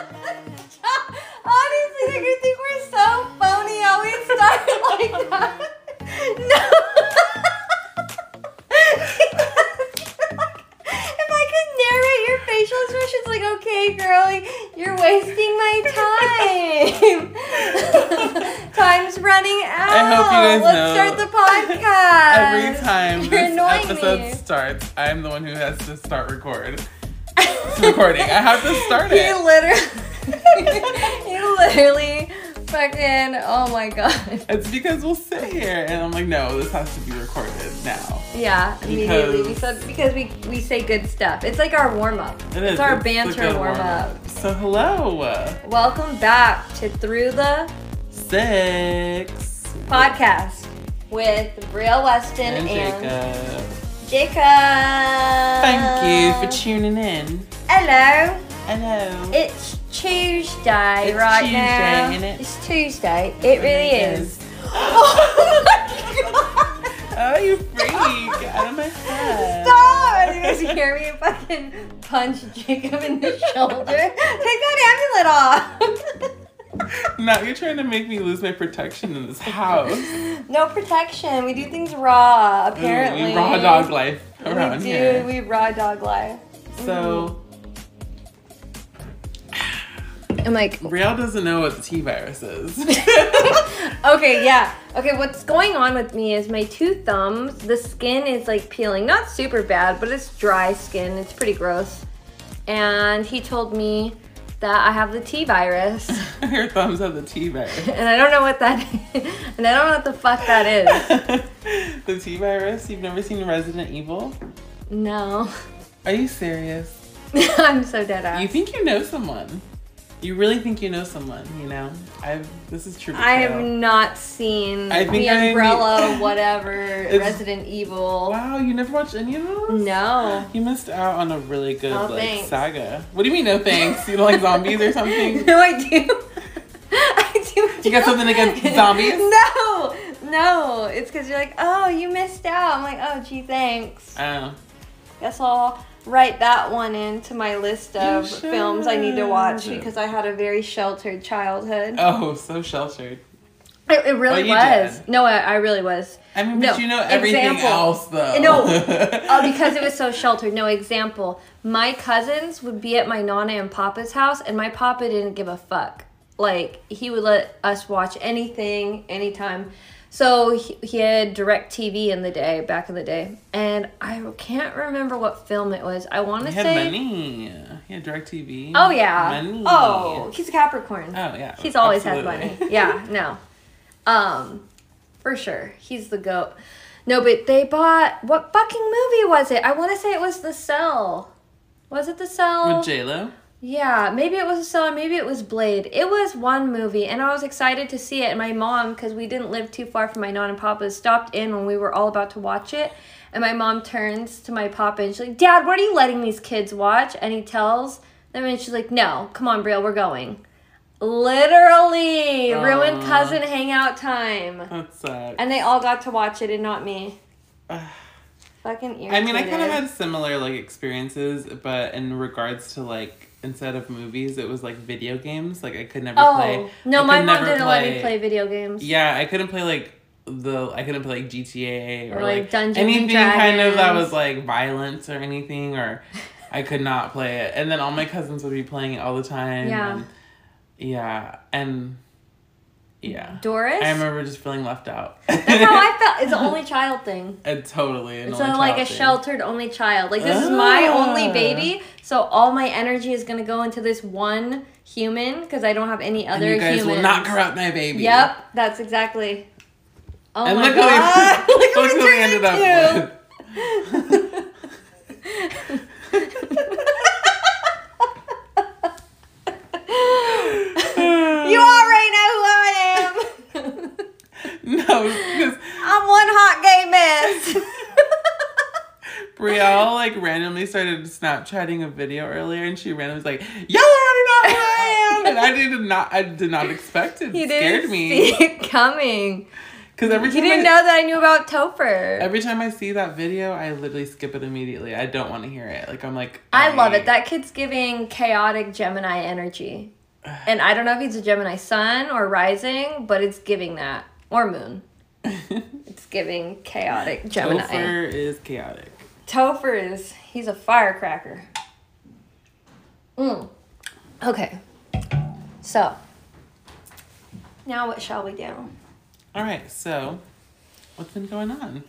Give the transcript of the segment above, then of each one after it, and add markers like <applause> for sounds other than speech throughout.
<laughs> Honestly, like, you think we're so phony how we start like that. No. <laughs> if I could narrate your facial expressions, like, okay, girl, like, you're wasting my time. <laughs> Time's running out. I hope you guys Let's know start the podcast. Every time You're this annoying episode me. starts, I'm the one who has to start record. It's recording. I have to start He it. literally, <laughs> he literally, fucking, oh my god. It's because we'll sit here and I'm like, no, this has to be recorded now. Yeah, immediately we Because- said because we we say good stuff. It's like our warm up. It It's is. our It's banter warm up. So hello, Welcome back to Through the six Podcast with Brielle Weston and and, Jacob. Jacob. Thank you for tuning in. Hello. Hello. It's Tuesday It's right Tuesday, now. innit? It's Tuesday. It really It is. is. <laughs> oh my god. oh, you freak! Out of my head. Stop! You guys hear me fucking punch Jacob in the shoulder? Take that amulet off! <laughs> Now you're trying to make me lose my protection in this house. no protection. We do things raw, apparently. Ooh, we raw dog life Around We do. here. We raw dog life. So mm-hmm. I'm like, Brielle doesn't know what the T virus is. <laughs> <laughs> okay, yeah. Okay, what's going on with me is my two thumbs, the skin is like peeling. Not super bad, but it's dry skin. It's pretty gross. And he told me that I have the T virus. <laughs> Your thumbs have the T virus. and I don't know what that is. And I don't know what the fuck that is. the T virus? You've never seen Resident Evil? No. Are you serious? I'm so dead ass. You think you know someone? You really think you know someone? You know, I've. This is true. I have not seen I think the I umbrella, <laughs> whatever, Resident Evil. Wow, you never watched any of those? No. You missed out on a really good Oh, like thanks. saga. What do you mean no thanks? You don't like zombies or something? <laughs> No, I do. <laughs> I do. You got something against zombies? No, no. It's because you're like, oh, you missed out. I'm like, oh, gee, thanks. Oh. Guess I'll write that one into my list of You films I need to watch because I had a very sheltered childhood. Oh, so sheltered. It, it really you was. did. No, I, I really was. I mean, No, but you know everything example. else though. No. Oh, <laughs> because it was so sheltered. No example. My cousins would be at my nana and papa's house, and my papa didn't give a fuck. Like he would let us watch anything, anytime. So he, he had DirecTV in the day, back in the day, and I can't remember what film it was. I want He to had say. money. He had DirecTV. Oh yeah. Money. Oh, he's a Capricorn. Oh yeah. He's always absolutely. had money. Yeah, no. Um, for sure. He's the goat. No, but they bought what fucking movie was it? I want to say it was The Cell. Was it The Cell? With J Lo. Yeah, maybe it was a or maybe it was Blade. It was one movie, and I was excited to see it. And my mom, because we didn't live too far from my non and papa's, stopped in when we were all about to watch it. And my mom turns to my papa and she's like, "Dad, what are you letting these kids watch?" And he tells them, and she's like, "No, come on, Brielle, we're going." Literally ruined cousin hangout time. That sucks. And they all got to watch it and not me. Fucking irritated. I mean, I kind of had similar like experiences, but in regards to like instead of movies, it was like video games. Like I could never Oh play. no, I my mom didn't let me play video games. Yeah, I couldn't play like the I couldn't play like GTA or, Or, like, like, anything kind of that was like violence or anything or <laughs> I could not play it. And then all my cousins would be playing it all the time. Yeah. and- yeah, and yeah. Doris. I remember just feeling left out. That's how I <laughs> felt. It's an only child thing. It totally. an It's only a, like a thing. sheltered only child. Like this is my only Ah. baby, so all my energy is gonna go into this one human because I don't have any And other you guys humans. will not corrupt my baby. Yep, that's exactly. Oh And my look god! <laughs> we, look look what we ended up with. <laughs> you already know who I am. I'm one hot gay mess. <laughs> <laughs> Brielle like randomly started Snapchatting a video earlier, and she randomly was like, "Y'all already know who I am," and I did not, I did not expect it. It you scared didn't me see it coming. Because every You time didn't I, know that I knew about Topher. every time I see that video, I literally skip it immediately. I don't want to hear it. Like I'm like. I love it. That kid's giving chaotic Gemini energy. And I don't know if he's a Gemini sun or rising, but it's giving that. Or moon. <laughs> It's giving chaotic Gemini. Topher is chaotic. Topher is, he's a firecracker. Mm. Okay. So, now what shall we do? All right, so what's been going on?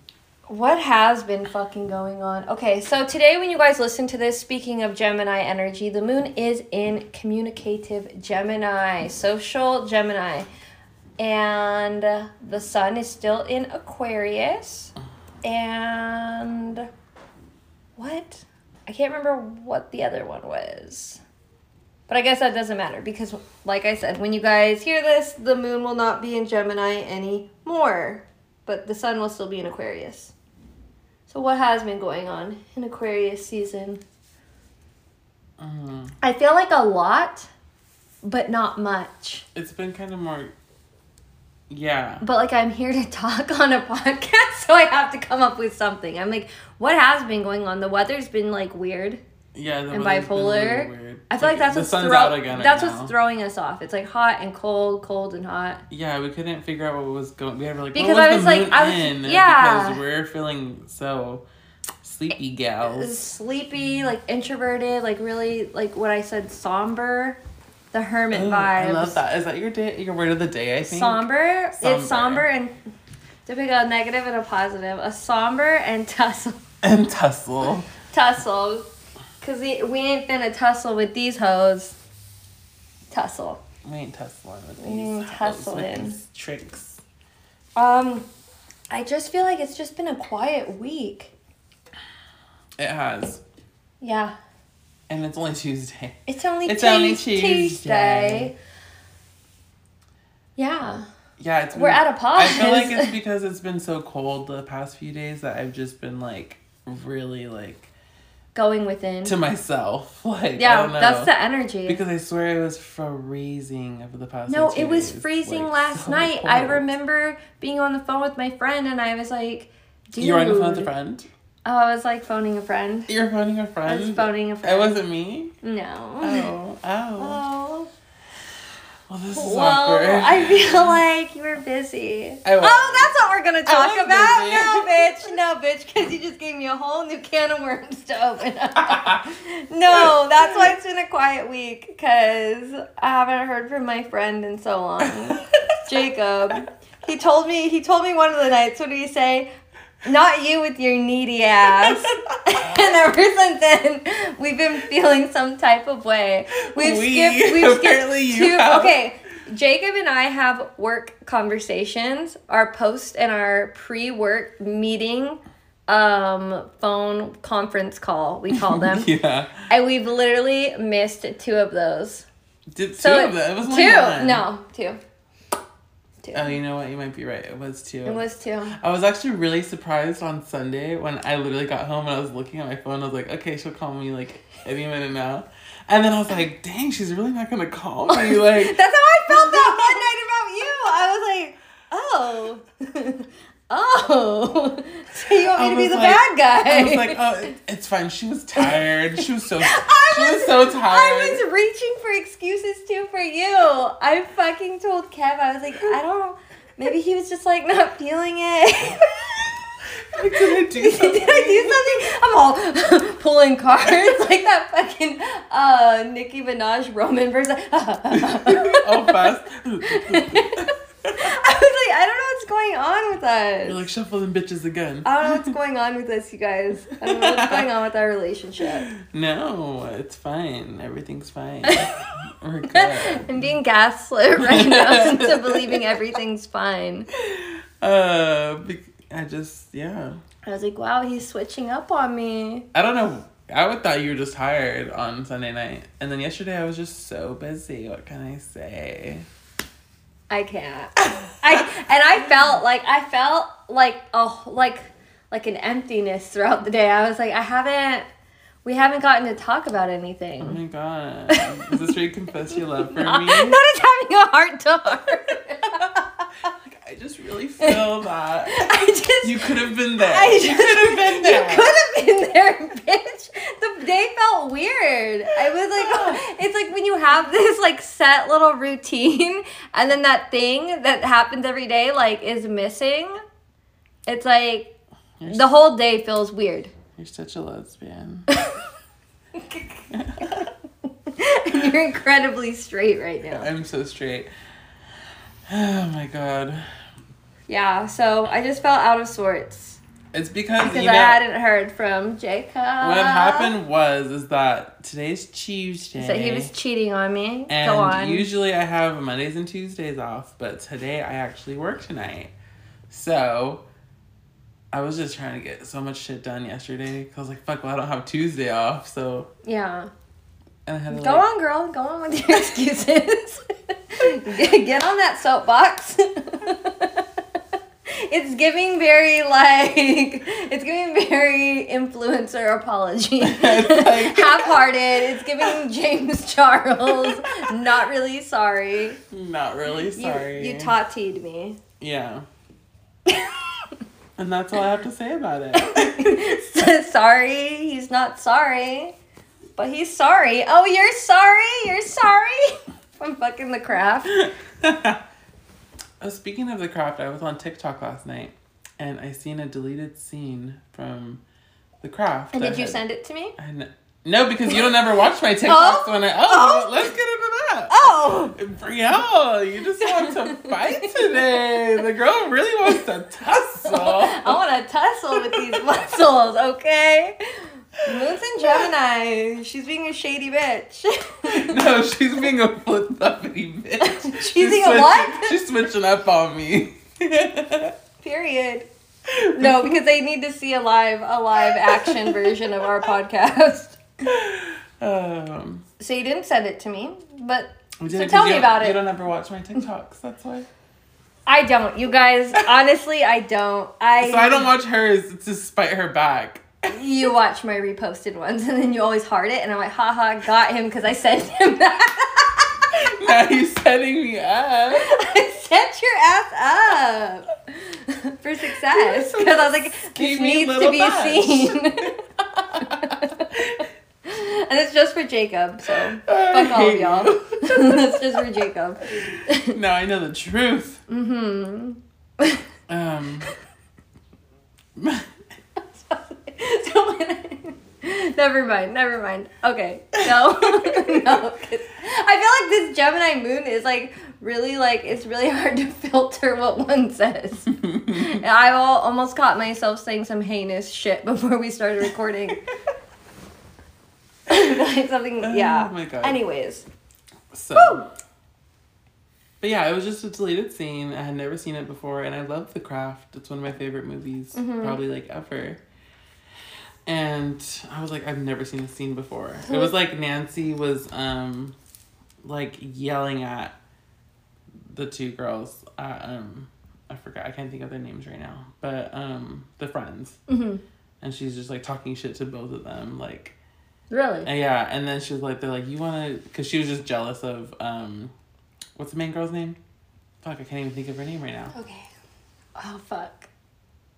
What has been fucking going on? Okay, so today when you guys listen to this, speaking of Gemini energy, the moon is in communicative Gemini, social Gemini. And the sun is still in Aquarius. And what? I can't remember what the other one was. But I guess that doesn't matter because, like I said, when you guys hear this, the moon will not be in Gemini anymore. But the sun will still be in Aquarius. So, what has been going on in Aquarius season? Uh, I feel like a lot, but not much. it's been kind of more. Yeah. But like I'm here to <laughs> talk on a podcast, so I have to come up with something. I'm like, what has been going on? The weather's been like weird Yeah. The and bipolar. I feel like that's the what's sun's throw- out again. right That's now. what's throwing us off. It's like hot and cold, cold and hot. Yeah, we couldn't figure out what was going. We were like, Because I was like- I was- in? yeah. Because we're feeling so sleepy, gals. Sleepy, like introverted, like really like what I said, somber. The hermit Ooh, vibes. I love that. Is that your day? Your word of the day? I think. Somber. Somber. It's somber and to pick a negative and a positive. A somber and tussle. <laughs> And tussle. Tussle. Cause we, we ain't finna tussle with these hoes. Tussle. We ain't tussling with these. We ain't with tussling. these tricks. Um, I just feel like it's just been a quiet week. It has, Yeah. And it's only Tuesday. It's only, It's only Tuesday. Tuesday. Yeah. Yeah, it's. Been, We're at a pause. I feel like it's <laughs> because it's been so cold the past few days that I've just been like really like Going within. to myself. <laughs> Like yeah, that's the energy. Because I swear it was freezing over the past. no, it was days. freezing Like, <laughs> last so night. I remember being on the phone with my friend and I was like, dude. You were on the phone with a friend. Oh, I was like phoning a friend. You were phoning a friend. I was phoning a friend. It wasn't me. No. Oh, oh. Oh. <laughs> Well, this is Well, awkward. I feel like you were busy. I was. Oh, that's what we're gonna talk about. busy. No, <laughs> bitch. No, bitch. Because you just gave me a whole new can of worms to open up. <laughs> no, that's why it's been a quiet week. Because I haven't heard from my friend in so long, Jacob. He told me. He told me one of the nights. What did he say? Not you with your needy ass. <laughs> and ever since then, we've been feeling some type of way. We've We- skipped. We've apparently skipped you two. Okay, Jacob and I have work conversations, our post and our pre-work meeting um phone conference call we call them <laughs> yeah. and we've literally missed two of those Did two so of them? It was two no two Oh, you know what? You might be right. It was two. it was two I was actually really surprised on Sunday when I literally got home and I was looking at my phone. I was like, okay, she'll call me like any minute now. And then I was like, dang, she's really not gonna call me. <laughs> Like, that's how i felt that one night about you i was like oh <laughs> oh <laughs> so you want me to be the like- bad guy I was like, oh, it's fine. She was <laughs> tired. She was so. I she was, so tired. I was reaching for excuses too for you. I fucking told Kev, I was like, I don't. Maybe he was just like not feeling it. Like, did I do something? <laughs> Did I do something? I'm all pulling cards like that fucking uh, Nicki Minaj Roman verse. oh, fast. I was like, I don't know what's going on with us. You're like shuffling bitches again. I don't know what's going on with us, you guys. I don't know what's going on with our relationship. <laughs> No, it's fine. Everything's fine. <laughs> We're good. I'm being gaslit right now <laughs> into believing everything's fine. Uh, I just yeah. I was like, wow, he's switching up on me. I don't know. I would thought you were just tired on Sunday night, and then yesterday I was just so busy. What can I say? I can't. I and I felt like I felt like oh like like an emptiness throughout the day. I was like, I haven't we haven't gotten to talk about anything. Oh my god, is this where you confess your love for <laughs> not, me? not as having a heart to heart. <laughs> I just really feel <laughs> that. I just You could have been there. I you could have been there. You could have been there, bitch. The day felt weird. I was like, <laughs> it's like when you have <laughs> this like set little routine, and then that thing that happens every day like is missing. It's like You're, the whole day feels weird. you're such a lesbian. You're incredibly straight right now. I'm so straight. <sighs> Oh my god. Yeah, so I just felt out of sorts It's because, because you I hadn't heard from Jacob. what happened was is that today's Tuesday. So he was cheating on me. and Go on. usually I have Mondays and Tuesdays off, but today I actually work tonight. So I was just trying to get so much shit done yesterday. 'cause I was like, fuck, well, I don't have Tuesday off. So, yeah. and I had to Go like, on, girl. Go on with your <laughs> excuses. <laughs> Get on that soapbox. <laughs> it's giving very like <laughs> it's giving very influencer apology. <laughs> Like- <laughs> Half-hearted. It's giving James Charles. Not really sorry. not really sorry. you tati'd me. Yeah. and that's all I have to say about it. sorry, he's not sorry. But he's sorry. Oh, you're sorry? You're sorry? I'm fucking the craft. Oh, speaking of the craft, I was on TikTok last night and I seen a deleted scene from the craft. And did you had- send it to me? I kn- no, because you don't ever watch my <laughs> TikToks Oh? when I. Oh, Oh. let's get into that. Oh! Brielle, you just want to fight today. The girl really wants to tussle. <laughs> I want to tussle with these muscles, okay? Moon's in <laughs> Gemini. She's being a shady bitch. <laughs> No, she's being a flip floppity bitch. <laughs> She's being a switching- what? She's switching up on me. Period. No, because they need to see a live, a live action version of our podcast. Um, So you didn't send it to me, but So tell me you- about You it. don't ever watch my TikToks. That's why. I don't. You guys, honestly, I don't. I So I don't watch hers to spite her back. You watch my reposted ones, and then you always heart it, and I'm like, haha, got him because I sent him that. <laughs> now you're setting me up. <laughs> I set your ass up for success because I was like, this needs to be seen. <laughs> and it's just for Jacob, so I fuck all of y'all. you. it's just for Jacob. now I know the truth. hmm Um, <laughs> so I- never mind, never mind. Okay, no, <laughs> no. I feel like this Gemini moon is like really like it's really <laughs> hard to filter what one says. I al- almost caught myself saying some heinous shit before we started recording. like something, yeah. Oh my God. Anyways, so. But yeah, it was just a deleted scene. I had never seen it before, and I love The Craft. It's one of my favorite movies, Mhm. probably like ever. And I was like, I've never seen this scene before. It was like Nancy was um like yelling at the two girls. Uh, um, I forgot. I can't think of their names right now. But um, the friends, hmm and she's just like talking shit to both of them, like. really, And yeah, and then she was like, they're like, you want to, because she was just jealous of, um, what's the main girl's name? Fuck, I can't even think of her name right now. okay. Oh fuck.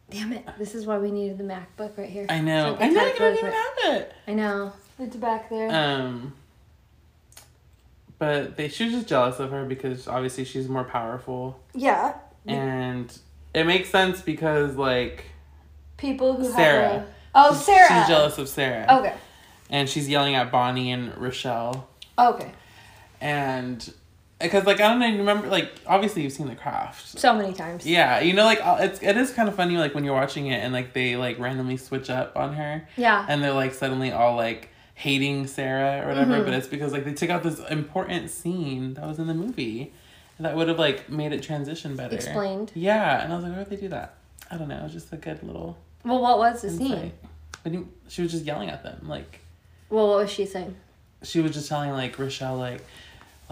Damn it! This is why we needed the MacBook right here. I know. I know, I type don't those even have it. I know. It's back there. Um, but they, she was just jealous of her because obviously she's more powerful. yeah. And it makes sense because, like, People who Sarah. have a... Oh, Sarah. She's jealous of Sarah. Okay. And she's yelling at Bonnie and Rochelle. Okay. And, because, like, I don't know, you remember, like, obviously you've seen The Craft. So many times. Yeah, you know, like uh, it's it is kind of funny, like when you're watching it and like they like randomly switch up on her, Yeah. and they're like suddenly all like hating Sarah or whatever. Mhm. But it's because like they took out this important scene that was in the movie, that would have like made it transition better. Explained. Yeah, and I was like, why would they do that? I don't know. It was just a good little Well, what was the scene? insight. But you- she was just yelling at them, like Well, what was she saying? she was just telling like Rochelle like.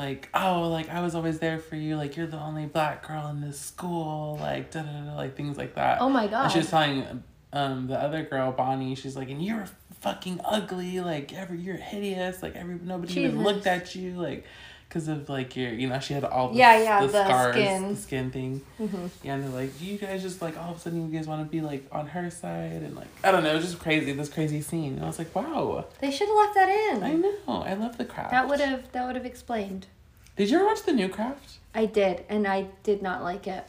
Like oh like I was always there for you like you're the only black girl in this school like da da da like things like that Oh my And god. she was telling um the other girl, Bonnie, she's like, and you're fucking ugly, like every you're hideous, like every nobody even looked at you, like because of like your, you know, she had all the, Yeah, yeah, the, the scars, skin. the skin thing. Mhm. Yeah, and they're like, you guys just like all of a sudden you guys want to be like on her side and like I don't know, it was just crazy. This crazy scene. And I was like, wow, They should have left that in. I know, I love the craft. That would have that would have explained. Did you ever watch the new craft? I did, and I did not like it.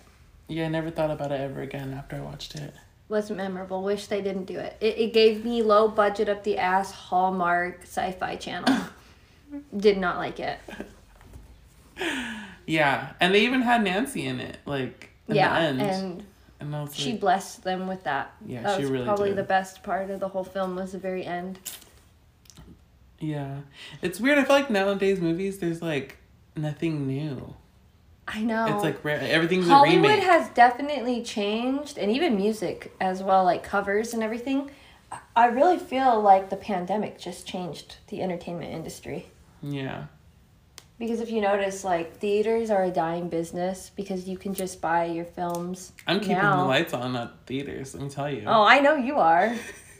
Yeah, I never thought about it ever again after I watched it. Wasn't memorable. Wish they didn't do it. It, it gave me low budget up the ass Hallmark sci-fi channel. <coughs> did not like it. Yeah, and they even had Nancy in it, like in yeah, the end. and And she blessed them with that. Yeah, that she was really probably did. the best part of the whole film was the very end. yeah, it's weird. I feel like nowadays movies, there's like nothing new. I know. It's like rare. Everything's a Hollywood remake. has definitely changed, and even music as well, like covers and everything. I really feel like the pandemic just changed the entertainment industry. yeah, Because if you notice, like theaters are a dying business because you can just buy your films. I'm keeping now. the lights on at theaters. Let me tell you. Oh, I know you are.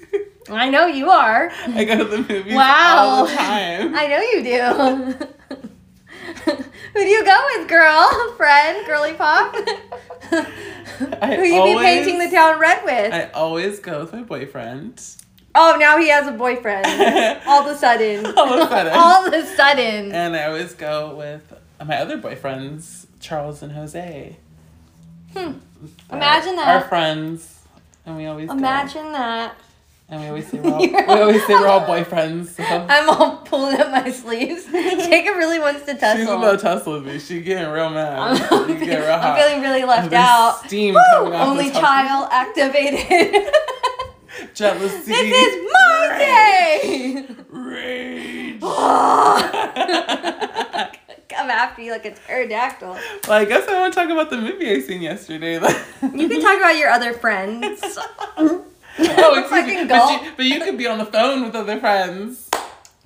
<laughs> I know you are. I go to the movies Wow. all the time. <laughs> I know you do. <laughs> Who do you go with, girl? Friend, girly pop? Who you always, be painting the town red with? I always go with my boyfriend. Oh, now he has a boyfriend. <laughs> All of a sudden. <laughs> All of a sudden. <laughs> All of a sudden. And I always go with my other boyfriends, Charles and Jose. Hmm. Imagine that. Our friends. And we always go. Imagine that. And we always say we're all, we all- always say we're all boyfriends. So. I'm all pulling up my sleeves. Jacob really wants to tussle. She's about to tussle with me. She's getting real mad. I'm, getting real I'm feeling really left out. steam Woo! coming off Only child activated. Jealousy. this is my day. Rage. <laughs> Come after you like a pterodactyl. well, I guess I want to talk about the movie I seen yesterday. You can talk about your other friends. <laughs> <laughs> oh, excuse me. But you, but you could be on the phone with other friends.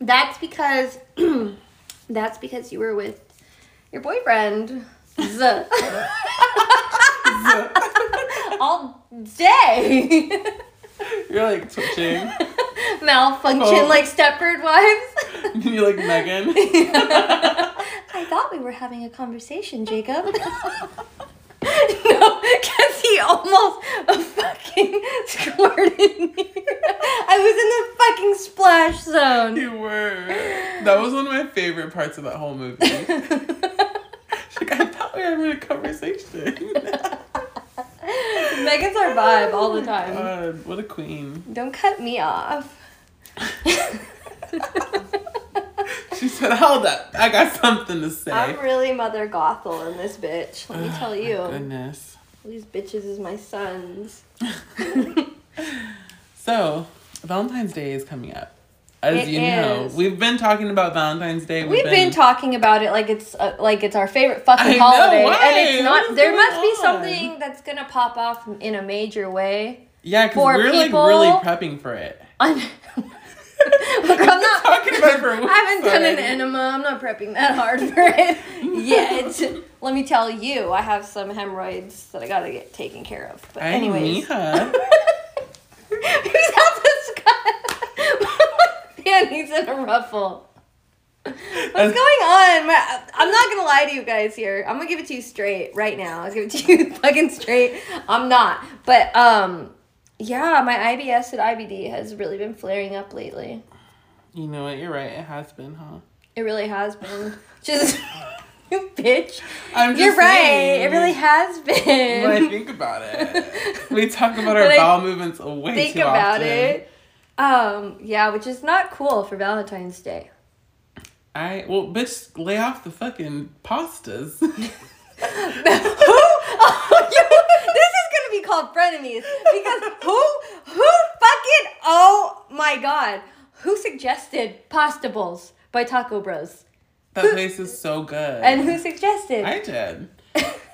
That's because <clears throat> that's because you were with your boyfriend. Z. All day. <laughs> You're like twitching. <laughs> Malfunction Oh. like Stepford wives. <laughs> You're like Megan. I thought we were having a conversation, Jacob. no, because he almost fucking squirted me. I was in the fucking splash zone. You were. That was one of my favorite parts of that whole movie. She's like, I thought we were having a conversation. <laughs> Megan's our vibe all the time. Oh, God, what a queen. Don't cut me off. <laughs> She said, hold up. I got something to say. I'm really Mother Gothel in this bitch. Let me tell you. Goodness. These bitches is my sons. <laughs> So, Valentine's Day is coming up. As It you know, we've been talking about Valentine's Day. We've been talking about it like it's uh, like it's our favorite fucking I know, holiday, why? and it's not. There must be something that's gonna pop off in a major way. yeah, because we're people- like really prepping for it. <laughs> I'm, Look, I'm <laughs> not. talking about for I haven't done an enema. I'm not prepping that hard for it yet. <laughs> Let me tell you, I have some hemorrhoids that I gotta get taken care of. But Ay, anyways, who's out this guy? <laughs> Panties in a ruffle. What's going on? I'm not gonna lie to you guys here. I'm gonna give it to you straight right now. I'll give it to you <laughs> fucking straight. I'm not. But um, yeah, my IBS and IBD has really been flaring up lately. You know what? You're right. It has been, huh? It really has been. Just <laughs> you bitch. I'm just You're right. saying, It really has been. When I think about it, we talk about our bowel movements way think too about often. it. Um, yeah, which is not cool for Valentine's Day. I well, bitch, lay off the fucking pastas. <laughs> <laughs> who? Oh, you, this is gonna be called frenemies because who? Who fucking? Oh my god! Who suggested pasta bowls by Taco Bros? that place is so good. And who suggested? I did.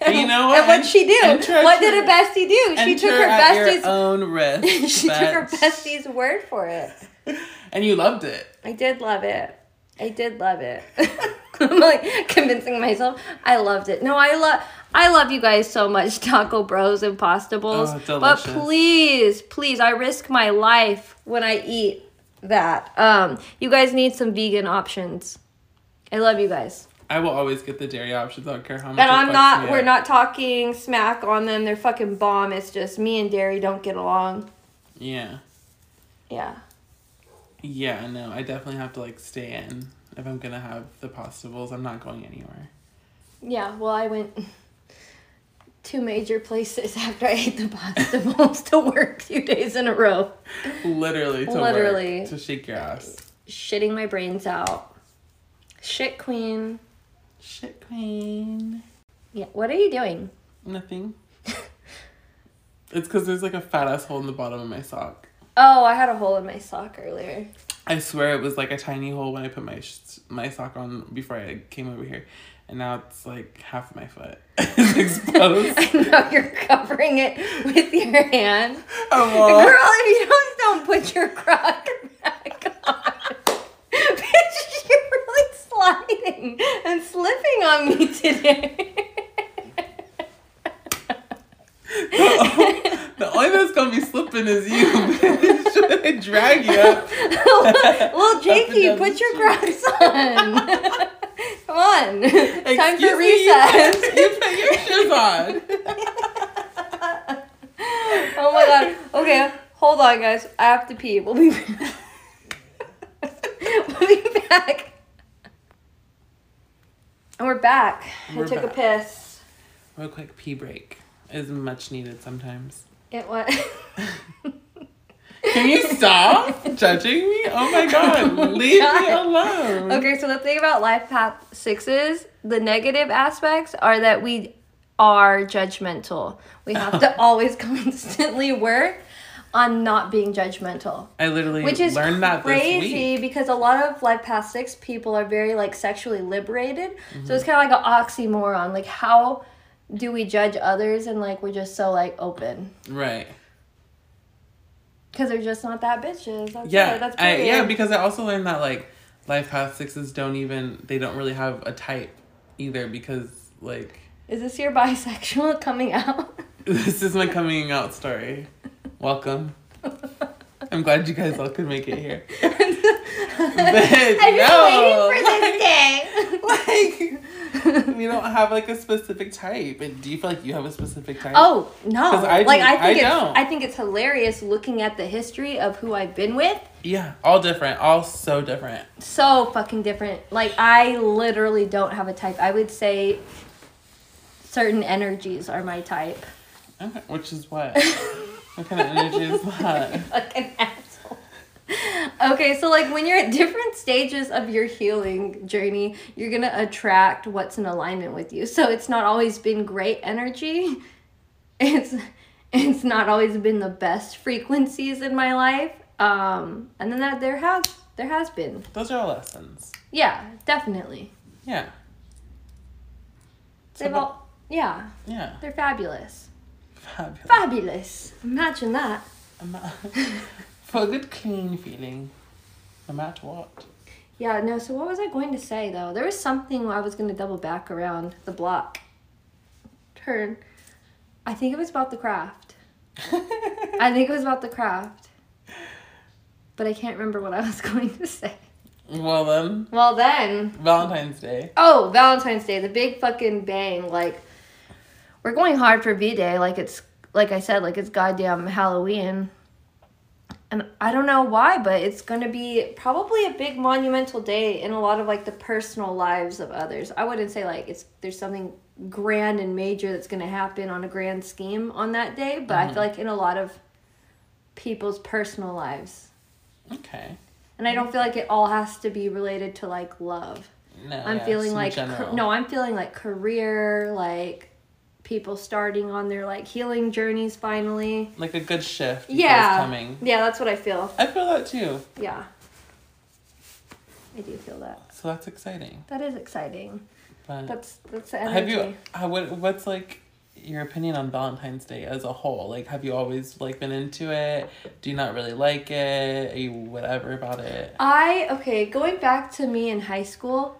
And you know <laughs> what? And what'd she do? Enter what did a bestie do? She took her bestie's. own <laughs> risk. she took her bestie's word for it. <laughs> and you loved it. I did love it. I did love it. I'm like convincing myself I loved it. No, I love I love you guys so much, Taco Bros and Pasta Bowls. Oh, but please, please, I risk my life when I eat that. Um, you guys need some vegan options. I love you guys. I will always get the dairy options. I don't care how much. And I'm not. We're not talking smack on them. They're fucking bomb. It's just me and Dairy don't get along. Yeah. Yeah. Yeah, no, I definitely have to like stay in if I'm gonna have the pasta bowls. I'm not going anywhere. Yeah. Well, I went <laughs> two major places <laughs> after I ate the pasta bowls <laughs> to work two days in a row, Literally to Literally. work, to shake your ass. shitting my brains out. Shit queen. Shit queen. Yeah. What are you doing? Nothing. <laughs> it's because there's like a fat ass hole in the bottom of my sock. Oh, I had a hole in my sock earlier. I swear it was like a tiny hole when I put my sh- my sock on before I came over here, and now it's like half of my foot <laughs> is exposed. <laughs> I know you're covering it with your hand. I'm Girl, if you don't, don't put your crock back on. Bitch, you're really sliding and slipping on me today. the only that's gonna be slipping is you. bitch. Should <laughs> I drag you up? <laughs> well, Jakey, put your crocs on. <laughs> Come on. Time for you recess. You put your shoes on. oh my god. Okay, hold on, guys. I have to pee. We'll be We'll be back. And we're back. We're I took back. a piss. Real quick pee break is much needed sometimes. It went. Can you stop <laughs> judging me? Oh my god, Oh leave me alone. Okay, so the thing about life path sixes, the negative aspects are that we are judgmental. We have to <laughs> always constantly work on not being judgmental. I literally Which is learned that this crazy because a lot of life path six people are very like sexually liberated. Mm-hmm. So it's kind of like an oxymoron. Like how do we judge others and like we're just so like open Right. because they're just not that bitches. That's Yeah. it. That's I, yeah, because I also learned that like life path sixes don't even they don't really have a type either because like Is this your bisexual <laughs> coming out? <laughs> this is my coming out story. Welcome. I'm glad you guys all could make it here. But <laughs> I've been waiting for this day. <laughs> like we don't have like a specific type. And do you feel like you have a specific type? Oh no! I like do- I think I it's don't. I think it's hilarious looking at the history of who I've been with. Yeah, all different, all so different. So fucking different. Like I literally don't have a type. I would say certain energies are my type. Okay, which is what? <laughs> what kind of energy is <laughs> that? Fucking asshole. Okay, so like when you're at different stages of your healing journey, you're gonna attract what's in alignment with you. So it's not always been great energy. It's it's not always been the best frequencies in my life. Um, and then that there has there has been. Those are all lessons. Yeah, definitely. Yeah, They've the- all yeah, yeah. they're fabulous. Fabulous. Fabulous. Imagine that. Ama- <laughs> For a good clean feeling, no matter what. Yeah, no, so what was I going to say though? There was something I was going to double back around the block. Turn. I think it was about the craft. <laughs> I think it was about the craft. But I can't remember what I was <laughs> going to say. well then, Well, then. Valentine's Day. Oh, Valentine's Day, the big fucking bang. Like, we're going hard for V Day. Like, it's, like I said, like it's goddamn Halloween. And I don't know why, but it's going to be probably a big monumental day in a lot of like the personal lives of others. I wouldn't say like it's there's something grand and major that's going to happen on a grand scheme on that day, but I feel like in a lot of people's personal lives. Okay. And I don't feel like it all has to be related to like love. No, I'm yeah, feeling like ca- no, I'm feeling like career, like people starting on their like healing journeys finally. Like a good shift. Yeah. is coming. Yeah, that's what I feel. I feel that too. Yeah. I do feel that. So that's exciting. That is exciting. But That's that's the energy. have you? How, what, what's like your opinion on Valentine's Day as a whole? Like, have you always like been into it? Do you not really like it? Are you whatever about it? I okay, going back to me in high school,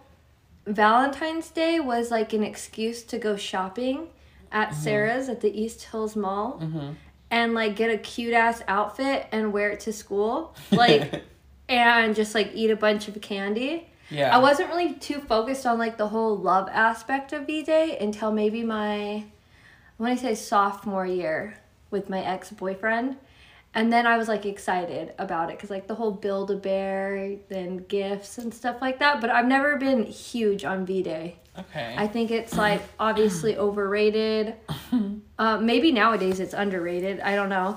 Valentine's Day was like an excuse to go shopping at Sarah's at the East Hills Mall Mm-hmm. and like get a cute ass outfit and wear it to school. Like <laughs> and just like eat a bunch of candy. Yeah. I wasn't really too focused on like the whole love aspect of V Day until maybe my, when I say sophomore year with my ex boyfriend. And then I was like excited about it because like the whole Build a Bear, then gifts and stuff like that. But I've never been huge on V Day. Okay. I think it's like obviously <clears throat> overrated. <laughs> Uh, maybe nowadays it's underrated. I don't know.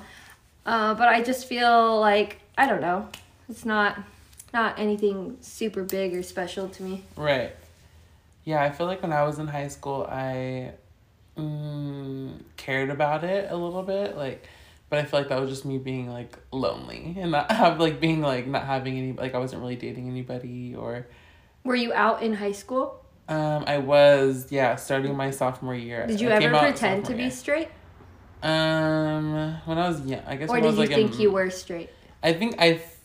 Uh, but I just feel like I don't know. It's not not anything super big or special to me. Right. Yeah, I feel like when I was in high school, I mm, cared about it a little bit, like, but I feel like that was just me being like lonely and not have like being like not having any like I wasn't really dating anybody or Were you out in high school? um I was yeah starting my sophomore year. Did you I ever pretend to be year. straight? Um, when I was young, I guess. Or did was, you like, think in- you were straight? I think I f-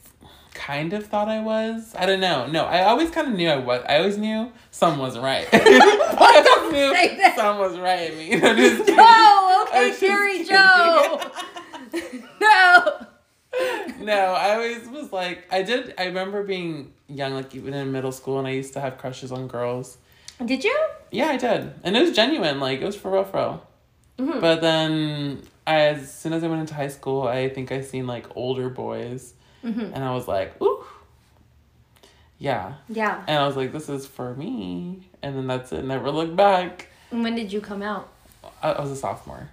kind of thought I was. I don't know. No, I always kind of knew I was. I always knew some wasn't right. I always knew some was right. <laughs> <laughs> I mean, just. <laughs> No, okay, was Carrie. Joe. <laughs> no. no, I always was like, I did. I remember being young, like even in middle school, and I used to have crushes on girls. Did you? Yeah, I did, and it was genuine. Like it was for real, for real. Mhm. But then, as soon as I went into high school, I think I seen like older boys, Mhm. and I was like, ooh, yeah. Yeah. And I was like, this is for me. And then that's it. Never looked back. When did you come out? I, I was a sophomore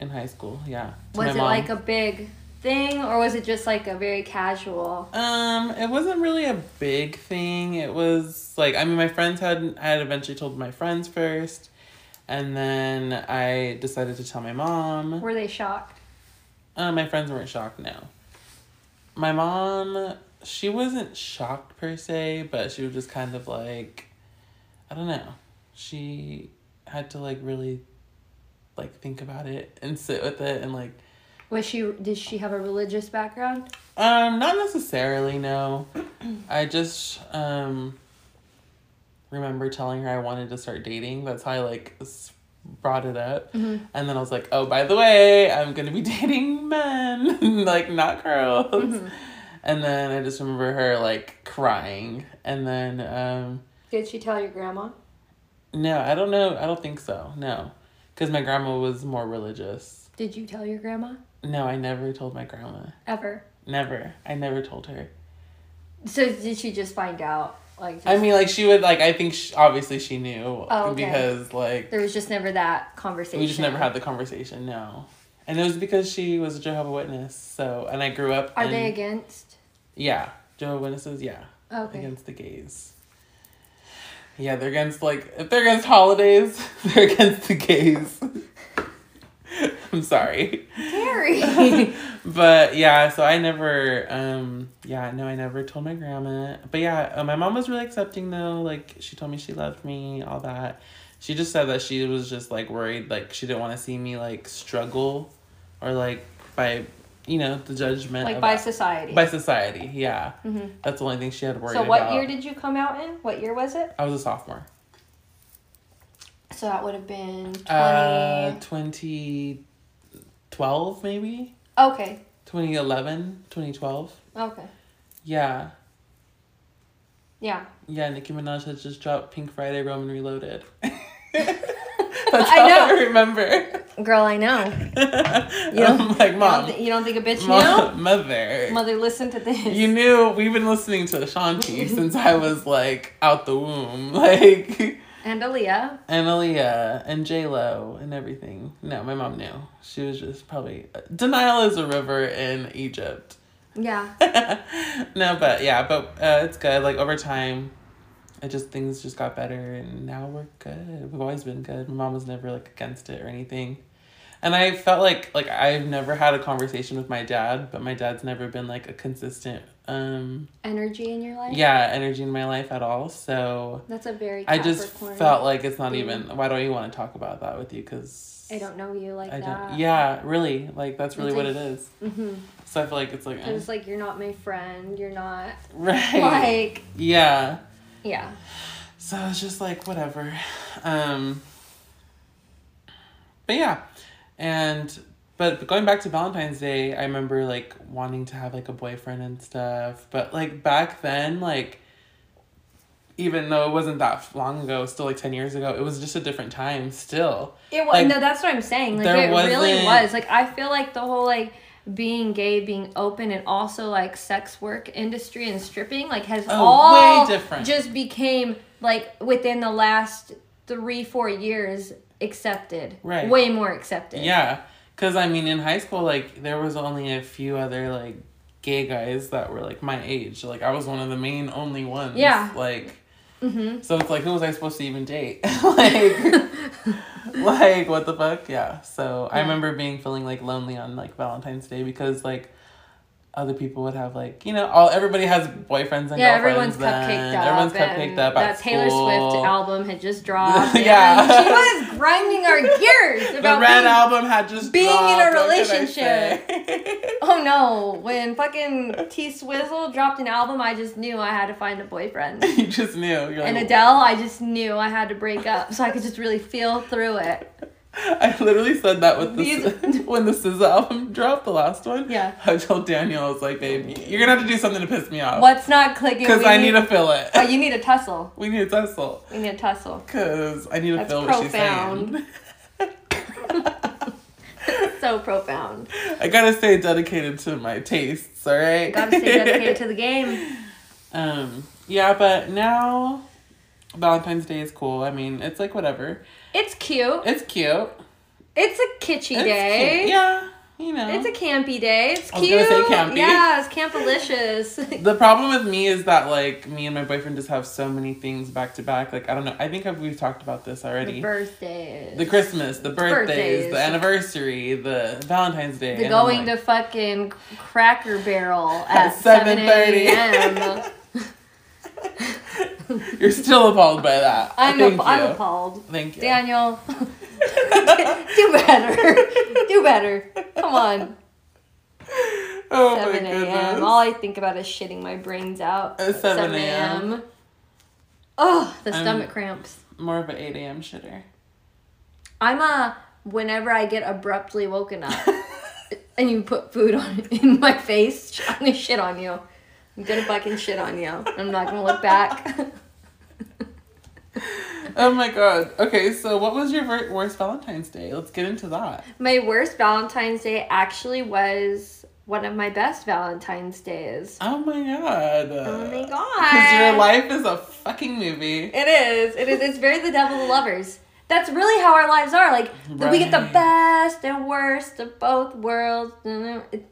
in high school. Yeah. Was it mom. like a big thing or was it just like a very casual? Um, it wasn't really a big thing. It was like I mean, my friends had I had eventually told my friends first, and then I decided to tell my mom. Were they shocked? Uh, my friends weren't shocked. No. My mom, she wasn't shocked per se, but she was just kind of like, I don't know. She had to like really, like think about it and sit with it and like, Was she did she have a religious background? um, not necessarily. No, <clears throat> I just um. Remember telling her I wanted to start dating. That's how I like brought it up. Mhm. And then I was like, oh, by the way, I'm gonna be <laughs> dating men, <laughs> like not girls. Mm-hmm. And then I just remember her like crying. And then, um, Did she tell your grandma? no, I don't know. I don't think so. No. Because my grandma was more religious. Did you tell your grandma? No, I never told my grandma. Ever. Never. I never told her. So did she just find out? Like I mean, like, she would, like, I think she, obviously she knew. Oh, okay. Because, like, there was just never that conversation. we just never had the conversation. No. And it was because she was a Jehovah Witness. So, and I grew up. Are in, they against? Yeah. Jehovah Witnesses, yeah. Okay. against the gays. Yeah, they're against like if they're against holidays, <laughs> they're against the gays. <laughs> I'm sorry. Harry. <laughs> But yeah, so I never um yeah, no, I never told my grandma. But yeah, uh, my mom was really accepting though. Like she told me she loved me, all that. She just said that she was just like worried like she didn't want to see me like struggle or like by you know, the judgment like by society. by society. Yeah. Mhm. That's the only thing she had worried about. So what year did you come out in? What year was it? I was a sophomore. So that would have been 20. Uh, 2012 maybe? okay. 2011, 2012. Okay. Yeah. Yeah. Yeah, Nicki Minaj had just dropped Pink Friday Roman Reloaded. <laughs> <laughs> That's I know. I remember. Girl, I know. <laughs> You I'm don't, like, you, mom, don't thi- you don't think a bitch mom knew? mother. Mother, listen to this. You knew we've been listening to Ashanti <laughs> since I was like out the womb. Like and Aaliyah. and Aaliyah and J Lo and everything. No, my mom knew. She was just probably denial is a river in Egypt. Yeah. no, but yeah, but uh, it's good. Like over time, it just things just got better, and now we're good. We've always been good. My mom was never like against it or anything, and I felt like like I've never had a conversation with my dad, but my dad's never been like a consistent um Energy in your life? yeah energy in my life at all. So That's a very I just felt like it's not thing. even. Why don't you want to talk about that with you? Because I don't know you like I that. don't. Yeah, really. Like that's really It's what like- it is. Mm-hmm. So I feel like it's like eh. It's like you're not my friend. You're not right. <laughs> like yeah. Yeah. So it's just like whatever. Um But yeah. And but going back to Valentine's Day, I remember like wanting to have like a boyfriend and stuff. But like back then, like even though it wasn't that long ago, still like ten years ago, it was just a different time. Still, It was Like, no, that's what I'm saying. Like there it really wasn't- was. Like I feel like the whole like being gay, being open, and also like sex work industry and stripping like has Oh, all just became like within the last three four years accepted. Right. Way more accepted. yeah. Because I mean, in high school, like there was only a few other like gay guys that were like my age. Like I was one of the main only ones. Yeah. Like. Mm-hmm. So it's like, who was I supposed to even date? <laughs> <laughs> like, <laughs> like what the fuck? Yeah. So I remember being feeling like lonely on like Valentine's Day because like other people would have like you know all everybody has boyfriends and Yeah, girlfriends. everyone's cupcaked up. Everyone's cupcaked up That Taylor school. Swift album had just <laughs> dropped. Yeah. she was grinding our gears <laughs> about The Red being album had just being in a dropped, what can I relationship. Oh no! <laughs> When fucking T Swizzle dropped an album, I just knew I had to find a boyfriend. you just knew. You're And Adele, I just knew I had to break up so I could just really feel through it. <laughs> I literally said that with the <laughs> when the SZA album dropped, the last one. Yeah. I told Daniel, I was like, babe, you're gonna have to do something to piss me off. What's not clicking? Because I need to feel it. Oh, you need a tussle. <laughs> we need a tussle. We need a tussle. Because I need to That's feel profound. what she's saying. So profound. I gotta stay dedicated to my tastes, alright? Gotta stay dedicated to the game. Um, yeah, but now Valentine's Day is cool. I mean, it's like whatever. It's cute. It's cute. It's a kitschy It's day. cute. Yeah, you know. It's a campy day. It's I was cute. gonna say campy. Yeah, it's campalicious. <laughs> The problem with me is that like me and my boyfriend just have so many things back to back. Like I don't know. I think we've talked about this the already. birthdays. The Christmas, the birthdays, birthdays. the anniversary, the Valentine's Day. The going like, to fucking Cracker Barrel <laughs> At at 7 7:30. a.m. <laughs> <laughs> You're still appalled by that. I'm, Thank app- I'm appalled. Thank you. Daniel, <laughs> do better. Do better. Come on. <laughs> Oh 7 a.m. All I think about is shitting my brains out. At 7 a.m.. Oh, the I'm- stomach cramps. More of an 8 a.m. shitter. I'm a whenever I get abruptly woken up and you put food on in my face, I'm gonna shit on you. I'm gonna fucking shit on you. I'm not gonna look back. <laughs> Oh my god. Okay, so what was your worst Valentine's Day? Let's get into that. my worst Valentine's Day actually was one of my best Valentine's days. Oh my god. Oh my <laughs> god. Because your life is a fucking movie. It is. It is. It's very the devil of lovers. That's really how our lives are. Like we get the best and worst of both worlds.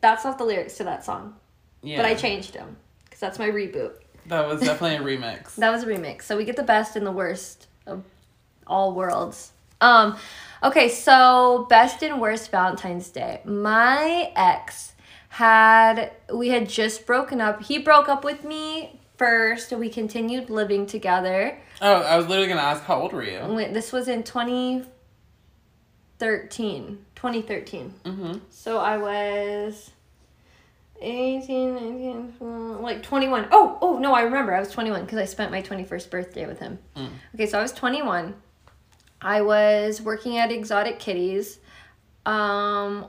That's not the lyrics to that song, Yeah. but I changed them because that's my reboot. That was definitely a remix. <laughs> That was a remix. So we get the best and the worst of all worlds. Um, okay, so best and worst Valentine's Day. My ex had we had just broken up. He broke up with me first, and we continued living together. Oh, I was literally gonna ask, how old were you? This was in 2013. 2013. Mm-hmm. So I was 18, 19, uh, like 21. Oh, oh, no, I remember. I was 21 because I spent my 21st birthday with him. Mm. Okay, so I was 21. I was working at Exotic Kitties. Um,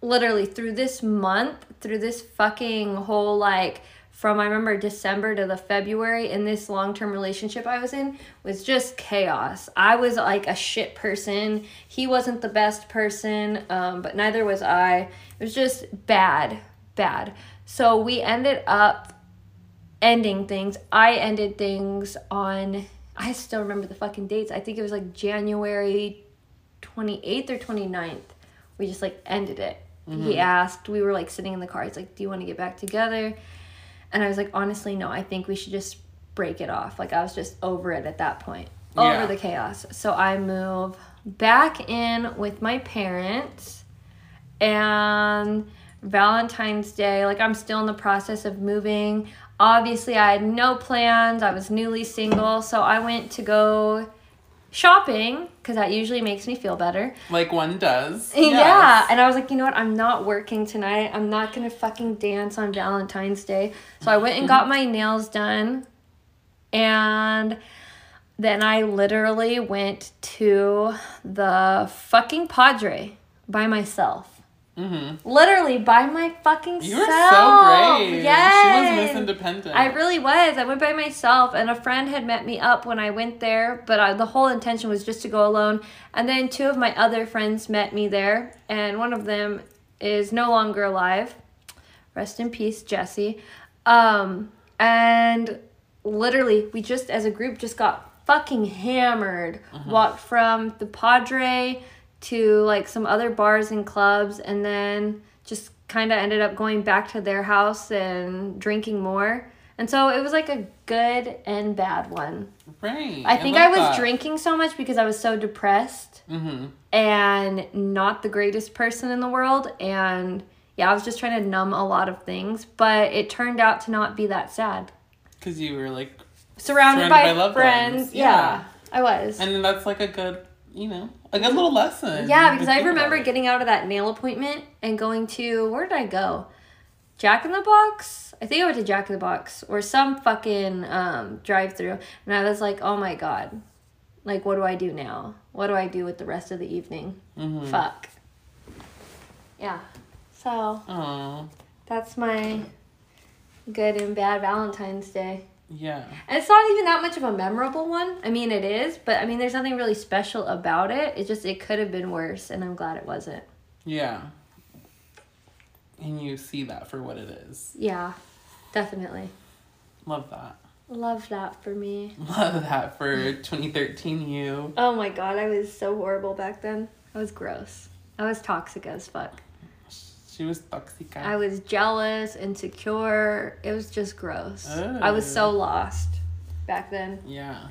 literally through this month, through this fucking whole like from I remember December to the February in this long term relationship I was in was just chaos. I was like a shit person. He wasn't the best person, um, but neither was I. It was just bad, bad. So we ended up ending things. I ended things on I still remember the fucking dates. I think it was like January 28th or 29th. We just like ended it. He mm-hmm. asked, we were like sitting in the car. He's like, Do you want to get back together? And I was like, Honestly, no, I think we should just break it off. Like, I was just over it at that point, Yeah. over the chaos. So I move back in with my parents and Valentine's Day, like I'm still in the process of moving. Obviously, I had no plans. I was newly single, so I went to go shopping because that usually makes me feel better. Like one does. <laughs> Yeah, Yes. and I was like, you know what? I'm not working tonight. I'm not gonna fucking dance on Valentine's Day. So I went and got my nails done, and then I literally went to the fucking Padre by myself. Mm-hmm. Literally by my fucking You were self. so brave. Yes. She was Miss Independent. I really was. I went by myself, and a friend had met me up when I went there, but I, the whole intention was just to go alone. And then two of my other friends met me there, and one of them is no longer alive. Rest in peace, Jesse. Um, and literally, we just, as a group, just got fucking hammered. Walked from the Padre to like some other bars and clubs, and then just kind of ended up going back to their house and drinking more. And so it was like a good and bad one. Right. I think I, love was that. drinking so much because I was so depressed Mm-hmm. and not the greatest person in the world. And yeah, I was just trying to numb a lot of things, but it turned out to not be that sad. Because you were like, Surrounded, Surrounded by, by loved friends. Yeah. Yeah. I was. and that's like a good, you know, a good little lesson. yeah, because I remember getting out of that nail appointment and going to, where did I go? Jack in the Box? I think I went to Jack in the Box or some fucking um, drive through. And I was like, oh my God. Like, what do I do now? What do I do with the rest of the evening? Mhm. Fuck. Yeah. So Aw, that's my good and bad Valentine's Day. Yeah. And it's not even that much of a memorable one. I mean, it is, but I mean, there's nothing really special about it. It just, it could have been worse, and I'm glad it wasn't. Yeah. And you see that for what it is. Yeah, definitely. Love that. Love that for me. <laughs> Love that for 2013 you. Oh my god, I was so horrible back then. I was gross. I was toxic as fuck. She was toxic. I was jealous, insecure. It was just gross. I was so oh. lost back then. Yeah.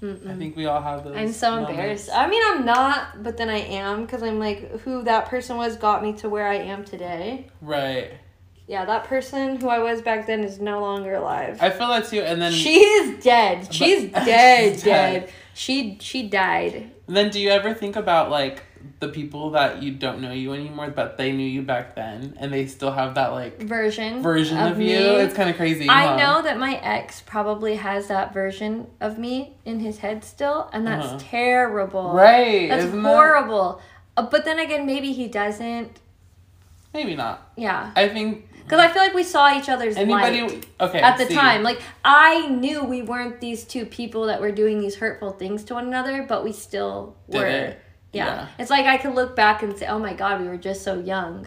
Mm-mm. I think we all have those. I'm so moments. embarrassed. I mean, I'm not, but then I am because I'm like, who that person was got me to where I am today. Right. Yeah, that person who I was back then is no longer alive. I feel that too. And then, she is dead. <laughs> She's dead, She's dead. dead. She she died. then do you ever think about like the people that you don't know you anymore, but they knew you back then, and they still have that like Version version of, me. you? It's kind of crazy. I huh? know that my ex probably has that version of me in his head still, and that's Uh-huh. terrible. Right. That's isn't that- horrible. Uh, but then again, maybe he doesn't. Maybe not. Yeah. I think Because I feel like we saw each other's anybody. light Okay. at the see. time. Like I knew we weren't these two people that were doing these hurtful things to one another, but we still Did were. it. Yeah. Yeah. It's like I could look back and say, "Oh my god, we were just so young.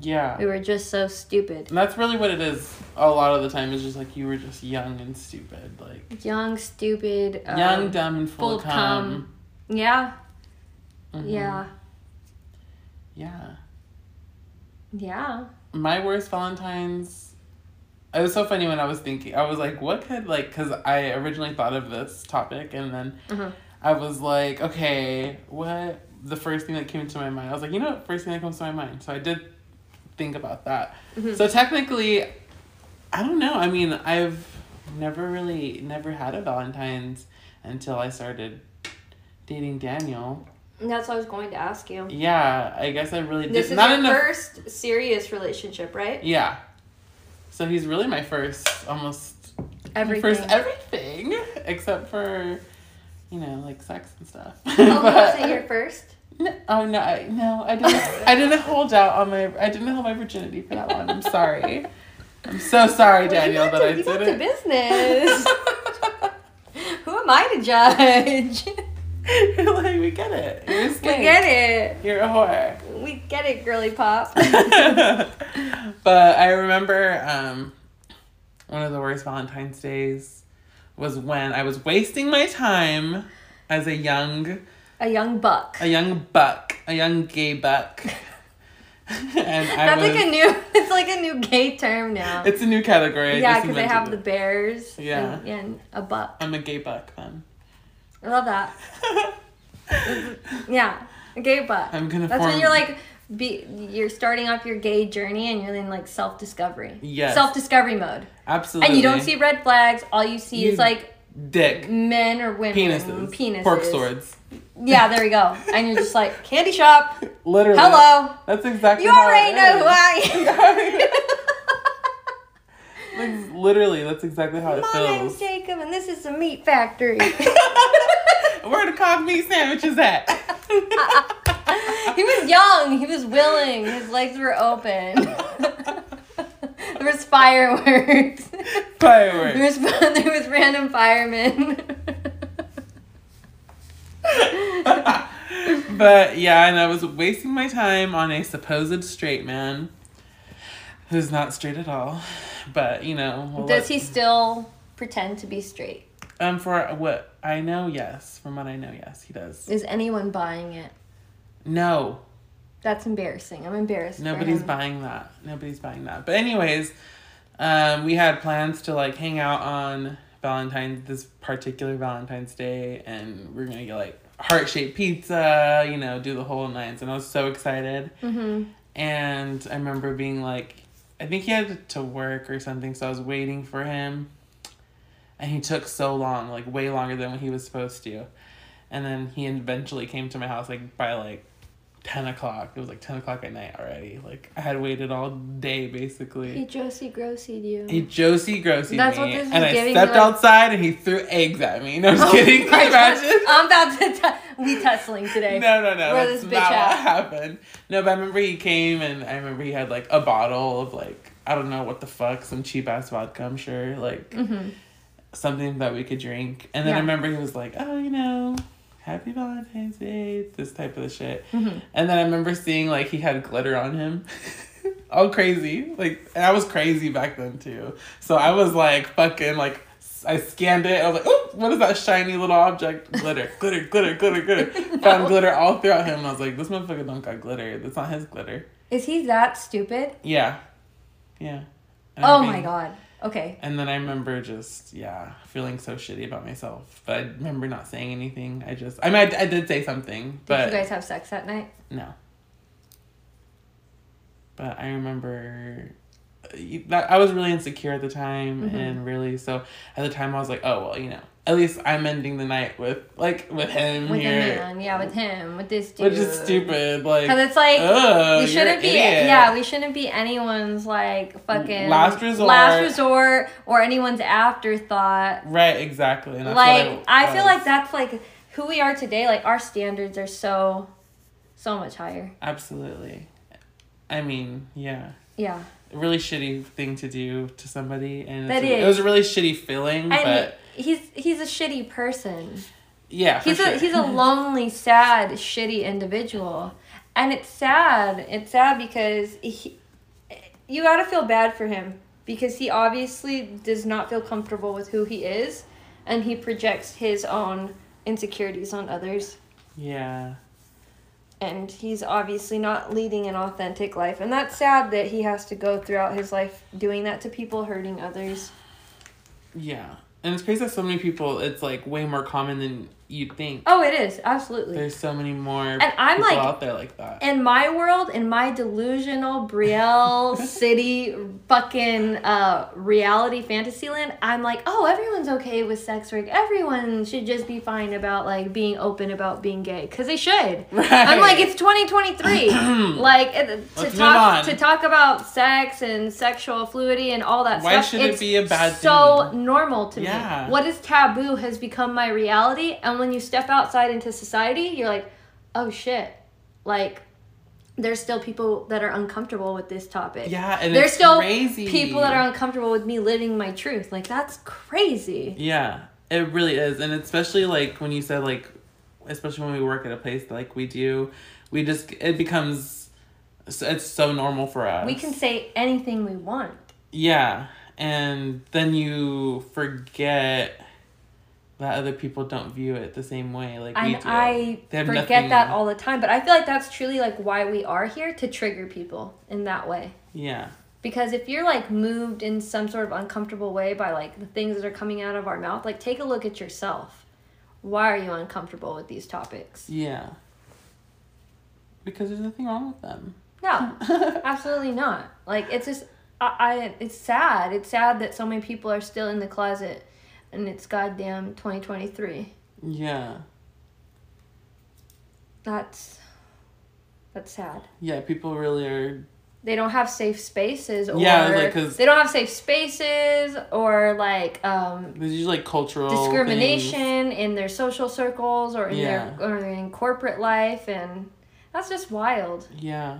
Yeah. We were just so stupid. And that's really what it is. A lot of the time, is just like you were just young and stupid, like Young, stupid, um, young, dumb, and full, full of cum. Yeah. Mhm. Yeah. Yeah. Yeah. My worst Valentine's. It was so funny when I was thinking. I was like, what could like? Because I originally thought of this topic, and then Uh-huh. I was like, okay, what? The first thing that came into my mind, I was like, you know, what? first thing that comes to my mind. So I did think about that. Mhm. So technically, I don't know. I mean, I've never really never had a Valentine's until I started dating Daniel. That's what I was going to ask you. Yeah, I guess I really This did is not your in the first serious relationship, right? yeah. So he's really my first, almost Everything. first everything, except for, you know, like sex and stuff. <laughs> oh, was it your first? No, oh no, I, no, I didn't. I didn't hold out on my. I didn't hold my virginity for that one. I'm sorry. I'm so sorry, Well, Daniel, you got that to, I you got didn't. to business. <laughs> Who am I to judge? You're <laughs> like, we get it. You're a we get it. You're a whore. We get it, girly pop. but I remember um, one of the worst Valentine's days was when I was wasting my time as a young A young buck. a young buck, a young gay buck. <laughs> and I That's was, like a new. <laughs> It's like a new gay term now. it's a new category. Yeah, because they have the bears. Yeah. And, and a buck. I'm a gay buck then. I love that. <laughs> Yeah, a gay buck. I'm gonna That's form- when you're like, be you're starting off your gay journey and you're in like self discovery. Yes. Self discovery mode. Absolutely. And you don't see red flags. All you see You- is like dick, men or women. penises, Penises. fork swords. Yeah, there we go. And you're just like candy shop. <laughs> Literally. Hello. That's exactly. How You already know is. who I <laughs> Like, literally, that's exactly how am. it My name's. Jacob, and this is the meat factory. <laughs> Where the cock meat sandwiches at? <laughs> he was young. He was willing. His legs were open. <laughs> there was fireworks. Fireworks. There was <laughs> there was random firemen. but yeah, and I was wasting my time on a supposed straight man who's not straight at all. But you know, we'll Does let- he still pretend to be straight? Um, for what I know, yes. From what I know, yes, he does. Is anyone buying it? No, That's embarrassing. I'm embarrassed. nobody's buying that. Nobody's buying that. But anyways, um, we had plans to like hang out on Valentine's this particular Valentine's Day, and we're gonna get like heart shaped pizza. You know, do the whole nines, and I was so excited. Mhm. And I remember being like, I think he had to work or something, so I was waiting for him. And he took so long, like way longer than what he was supposed to. And then he eventually came to my house like by like ten o'clock. It was like ten o'clock at night already. Like I had waited all day basically. He. Josie Grossied you. He Josie Grossy That's me, what this is and I stepped like- outside and he threw eggs at me. No, I'm Oh kidding. Can you imagine? I'm about to t- we tussling today. No, no, no. Where that's this bitch not at? what happened. No, but I remember he came and I remember he had like a bottle of like I don't know what the fuck, some cheap ass vodka, I'm sure, like Mhm. something that we could drink. And then I remember he was like, Oh, you know, happy Valentine's Day, this type of shit. Mhm. And then I remember seeing like he had glitter on him. <laughs> All crazy. Like and I was crazy back then too. So I was like fucking like I scanned it. I was like, "Oh, what is that shiny little object? Glitter, glitter, glitter, glitter, glitter." <laughs> Found glitter all throughout him. I was like, "This motherfucker don't got glitter. That's not his glitter." Is he that stupid? Yeah, yeah. And Oh I my god. Okay. And then I remember just yeah feeling so shitty about myself. But I remember not saying anything. I just I mean I, I did say something, Did but you guys have sex that night? no. But I remember uh, that I was really insecure at the time, Mhm. and really so at the time I was like, oh well, you know, at least I'm ending the night with like with him With here, man, yeah, with him, with this dude. which is stupid. Like, Because it's like oh, we shouldn't be, idiot. yeah, we shouldn't be anyone's like fucking Last resort. last resort, or anyone's afterthought. right, exactly. Like what I feel like that's like who we are today. Like our standards are so, so much higher. absolutely. I mean, yeah. Yeah, really shitty thing to do to somebody and That it's a- is. it was a really shitty feeling and but he's he's a shitty person. yeah He's sure. a he's a <laughs> lonely, sad, shitty individual, and it's sad. It's sad because he, you got to feel bad for him because he obviously does not feel comfortable with who he is, and he projects his own insecurities on others. yeah And he's obviously not leading an authentic life, and that's sad that he has to go throughout his life doing that to people, hurting others. yeah and it's crazy that so many people it's like way more common than you'd think Oh, it is absolutely. there's so many more And I'm people like- out there like that in my world, in my delusional Brielle <laughs> City fucking uh, reality fantasy land, I'm like, oh, everyone's okay with sex work. Everyone should just be fine about like being open about being gay because they should. right. I'm like, it's 2023. <clears throat> like to Let's talk to talk about sex and sexual fluidity and all that Why stuff. should it be a bad so thing? normal to Yeah. me. What is taboo has become my reality, and when you step outside into society, you're like, oh shit, like. There's still people that are uncomfortable with this topic. yeah and There's still crazy people that are uncomfortable with me living my truth. Like that's crazy. yeah it really is and especially like when you said like especially when we work at a place like we do we just it becomes it's so normal for us We can say anything we want. Yeah, and then you forget that other people don't view it the same way like we And do. I forget nothing- that all the time. But I feel like that's truly like why we are here to trigger people in that way. Yeah, Because if you're like moved in some sort of uncomfortable way by like the things that are coming out of our mouth, like take a look at yourself. Why are you uncomfortable with these topics? yeah. Because there's nothing wrong with them. No, <laughs> absolutely not. Like it's just I, I it's sad. It's sad that so many people are still in the closet and it's goddamn 2023. Yeah, That's that's sad. yeah. People really are. They don't have safe spaces or Yeah, like, 'cause- they don't have safe spaces or like um There's usually like cultural discrimination in their social circles or in Yeah. their or in corporate life and That's just wild. Yeah,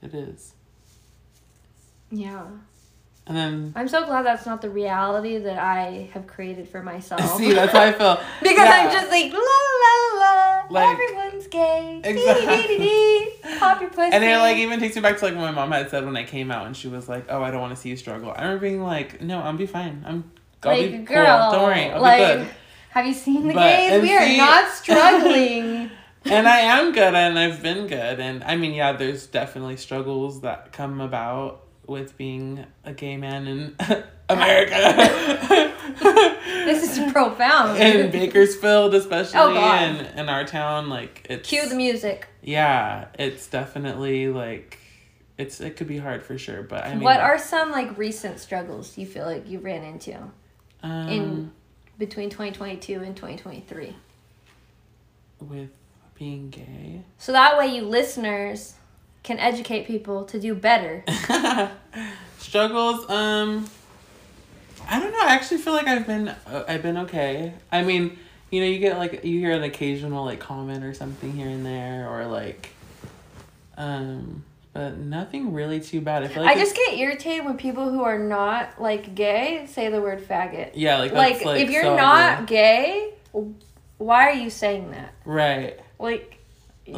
it is. Yeah. And then I'm so glad that's not the reality that I have created for myself. <laughs> see, that's how I feel. <laughs> because Yeah. I'm just like la la la. Like- Everyone's gay. Exactly. Dee-dee-dee-dee. Pop your pussy. And it like even takes me back to like what my mom had said when I came out, and she was like, "Oh, I don't want to see you struggle." I remember being like, "No, I'll be fine. I'm I'll like be girl. cool. Don't worry, I'll like, be good." have you seen the But- gays? We are not <laughs> struggling. and I am good, and I've been good, and I mean, yeah, there's definitely struggles that come about with being a gay man in <laughs> America. <laughs> this is profound. in Bakersfield, especially Oh, God. in in our town, like it's Cue the music. yeah, it's definitely like it's it could be hard for sure, but I mean, what are some like recent struggles you feel like you ran into um, in between 2022 and 2023? with being gay? So that way you listeners can educate people to do better. <laughs> struggles um i don't know i actually feel like i've been uh, i've been okay i mean you know you get like you hear an occasional like comment or something here and there or like um but nothing really too bad i feel like I just get irritated when people who are not like gay say the word faggot. yeah like Like, like if you're so not ugly. gay, why are you saying that? right Like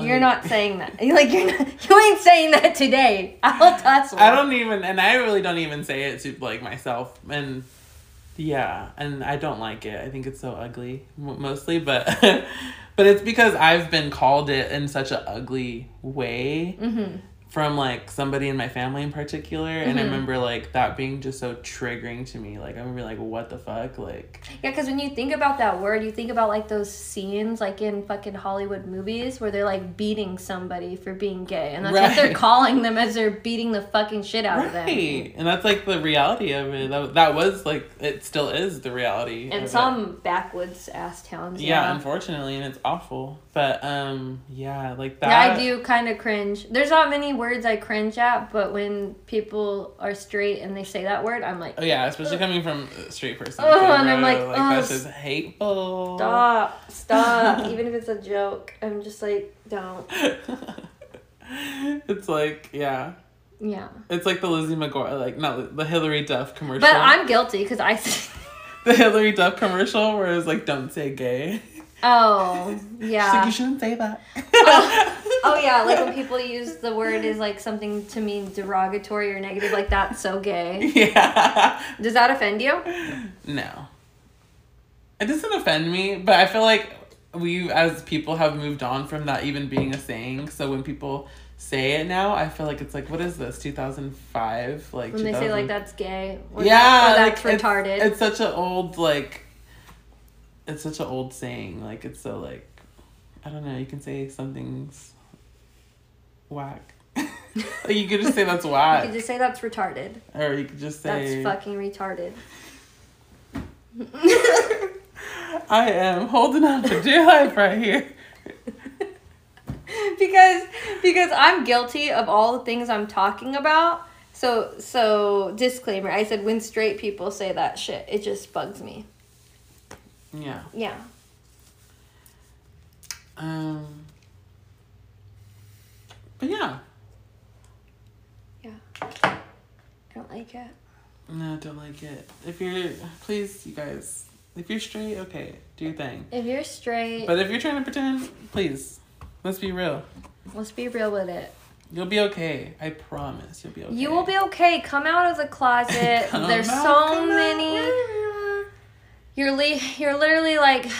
you're not saying that. <laughs> Like you're not, you ain't saying that today. <laughs> I'll tussle. i don't even and i really don't even say it to like myself and yeah and i don't like it i think it's so ugly mostly but <laughs> but it's because i've been called it in such an ugly way Mm-hmm. From like somebody in my family in particular and i Mhm. remember like that being just so triggering to me like i remember like what the fuck like Yeah, because when you think about that word, you think about like those scenes like in fucking Hollywood movies where they're like beating somebody for being gay, and that's what they're calling them as they're beating the fucking shit out of them. and that's like the reality of it that, that was like it still is the reality And it. some backwoods ass towns. yeah, Yeah. unfortunately and it's awful but um yeah like that Yeah, I do kind of cringe. There's not many words I cringe at, but when people are straight and they say that word, I'm like, oh yeah especially coming from a straight person Oh, and I'm like, like ugh, that's just hateful stop, stop. <laughs> Even if it's a joke, I'm just like, don't. <laughs> it's like yeah Yeah. it's like the Lizzie McGuire, like not the Hilary Duff commercial. But I'm guilty because I. <laughs> the Hilary Duff commercial where it was like, "Don't say gay." Oh, She's like, yeah. "You shouldn't say that." Oh, oh yeah. Like when <laughs> people use the word is like something to mean derogatory or negative, like that's so gay. yeah. Does that offend you? No. It doesn't offend me, but I feel like we as people have moved on from that even being a saying. So when people say it now, I feel like it's like, what is this? Two thousand five, like When they say like that's gay or, yeah, that, or like, that's it's- retarded. It's, such an old like. It's such an old saying. Like it's so like, I don't know. You can say something's whack. <laughs> like you could just say that's whack. you could just say that's retarded. or you could just say That's fucking retarded. <laughs> I am holding on for dear life right here. <laughs> because because I'm guilty of all the things I'm talking about. So so disclaimer, I said when straight people say that shit, it just bugs me. Yeah. Yeah. Um. But yeah, Yeah. I don't like it. no, don't like it. If you're, please, you guys, if you're straight, okay, do your thing. If you're straight, But if you're trying to pretend, please, let's be real. let's be real with it. You'll be okay. I promise you'll be okay. You will be okay. Come out of the closet. <laughs> There's out, so many. You're li- you're literally like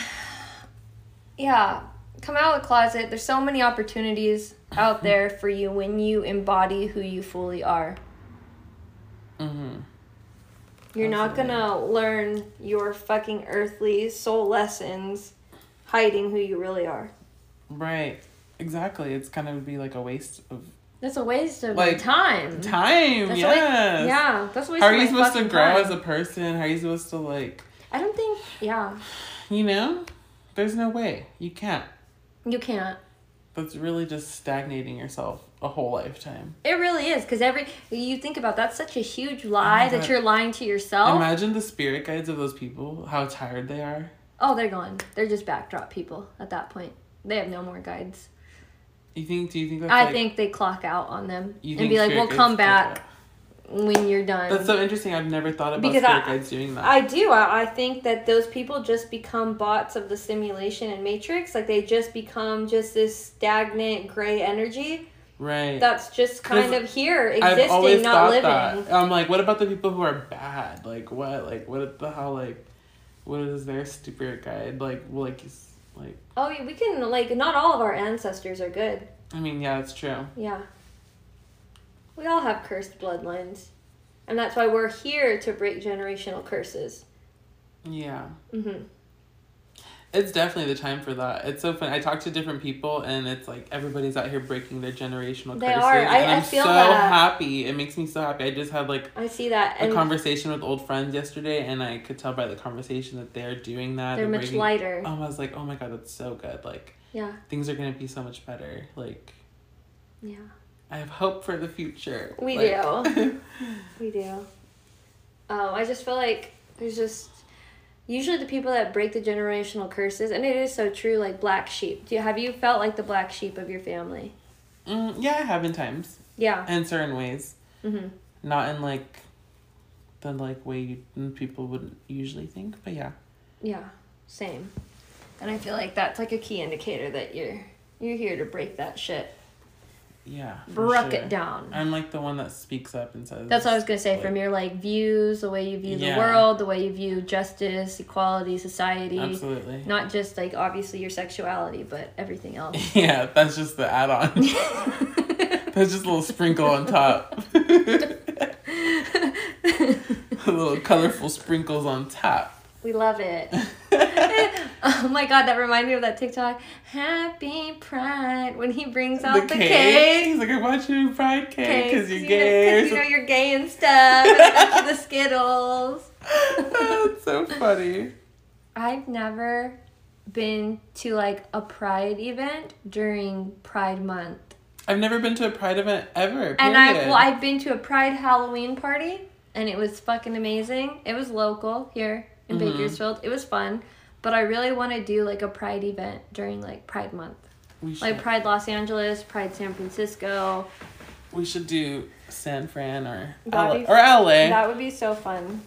yeah, come out of the closet. There's so many opportunities out <laughs> there for you when you embody who you fully are. Mhm. You're not gonna learn your fucking earthly soul lessons hiding who you really are. Right. Exactly. It's kind of be like a waste of That's a waste of Like, time. time. That's a wa- yes. yeah, that's a waste How are you supposed to grow time. as a person? How are you supposed to like, I don't think. Yeah, you know? There's no way. You can't. you can't. That's really just stagnating yourself a whole lifetime. It really is because every you think about that's such a huge oh lie that God. you're lying to yourself. Imagine the spirit guides of those people, how tired they are. oh, they're gone. They're just backdrop people at that point. They have no more guides. You think? Do you think I like, think they clock out on them you and be like, "We'll come back when you're done." That's so interesting. I've never thought about Because spirit I- guides doing that. I do. I, I think that those people just become bots of the simulation and matrix. Like they just become just this stagnant gray energy right. that's just kind of here, existing, not living. that. I'm like, what about the people who are bad? Like what? Like what the hell? Like what is their spirit guide? Like like like Oh, yeah, we can like not all of our ancestors are good. I mean, yeah, it's true. Yeah. We all have cursed bloodlines. And that's why we're here to break generational curses. Yeah. Mhm. It's definitely the time for that. It's so fun. I talk to different people, and it's like everybody's out here breaking their generational They curses. are. I- and I I'm feel so that. happy. It makes me so happy. I just had like I see that a and conversation with old friends yesterday, and I could tell by the conversation that they're doing that. they're much breaking- lighter. Oh, I was like, oh my god, that's so good. Like Yeah. things are gonna be so much better. Like Yeah. I have hope for the future. We Like- do. <laughs> We do. Um, I just feel like there's just usually the people that break the generational curses, and it is so true. Like black sheep. Do you have you felt like the black sheep of your family? Mm, yeah, I have in times, Yeah. in certain ways, hmm not in like the like way you, people wouldn't usually think, but yeah. Yeah. Same. And I feel like that's like a key indicator that you're you're here to break that shit, Yeah. break sure. it down. I'm like the one that speaks up and says. That's what I was gonna say. like- From your like views, the way you view Yeah. the world, the way you view justice, equality, society. Absolutely. Not just like obviously your sexuality, but everything else. <laughs> Yeah, that's just the add-on. <laughs> that's just a little sprinkle on top. <laughs> little colorful sprinkles on top. we love it. <laughs> oh my god, that reminded me of that TikTok. Happy Pride when he brings out the, cake. He's like, I want you pride cake because you're you gay. Know, 'cause you know you're gay and stuff. and I got the <laughs> Skittles. That's so funny. I've never been to like a Pride event during Pride Month. I've never been to a pride event ever. And I well, I've been to a Pride Halloween party, and it was fucking amazing. It was local here in Mhm. Bakersfield. It was fun, but I really want to do like a Pride event during like Pride Month, we should, like Pride Los Angeles, Pride San Francisco. we should do San Fran or be- or LA. That would be so fun.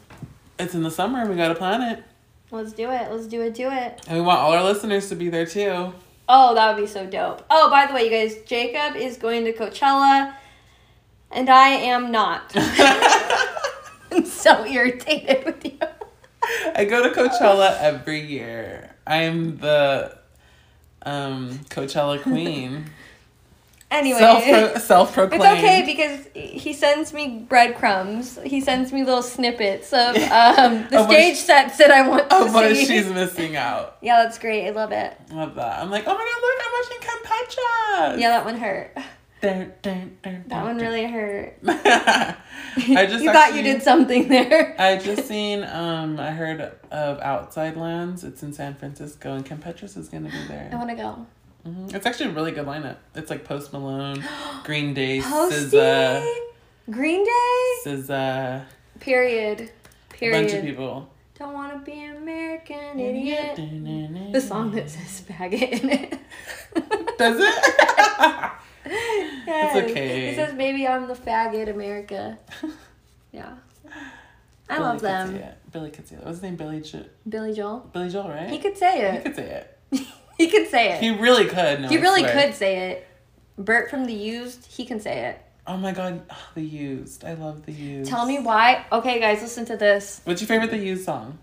It's in the summer. We got to plan it. Let's do it. Let's do it. Do it. And we want all our listeners to be there too. Oh, that would be so dope. Oh, by the way, you guys, Jacob is going to Coachella, and I am not. <laughs> <laughs> I'm so irritated with you. I go to Coachella every year. I'm the um, Coachella queen. <laughs> Anyway. Self self It's okay because he sends me breadcrumbs. He sends me little snippets of <laughs> um, the Of stage she- sets that I want to what see. she's <laughs> missing out. Yeah, that's great. I love it. Love that. I'm like, oh my god, look, I'm watching Campecha. Yeah, that one hurt. Dun, dun, dun, That one really hurt. <laughs> I just you thought you did something there. <laughs> I just seen um I heard of Outside Lands. It's in San Francisco and Campetra's is gonna be there. I want to go. hmm It's actually a really good lineup. It's like Post Malone, <gasps> Green Day, SZA, Green Day. SZA, Period. a Period. bunch of people. Don't want to be American idiot. The song that says faggot in it. Does it? <laughs> Yes. okay. It says maybe I'm the faggot America. <laughs> Yeah. I Billy love could say them. it. Billy could say it. What's his name? Billy jo- Billy Joel. Billy Joel, right? He could say it. He could say it. <laughs> He could say it. He really could. No, he really could say it. Bert from The Used, he can say it. Oh my god, oh, the used. I love the used. Tell me why. Okay, guys, listen to this. What's your favorite the used song?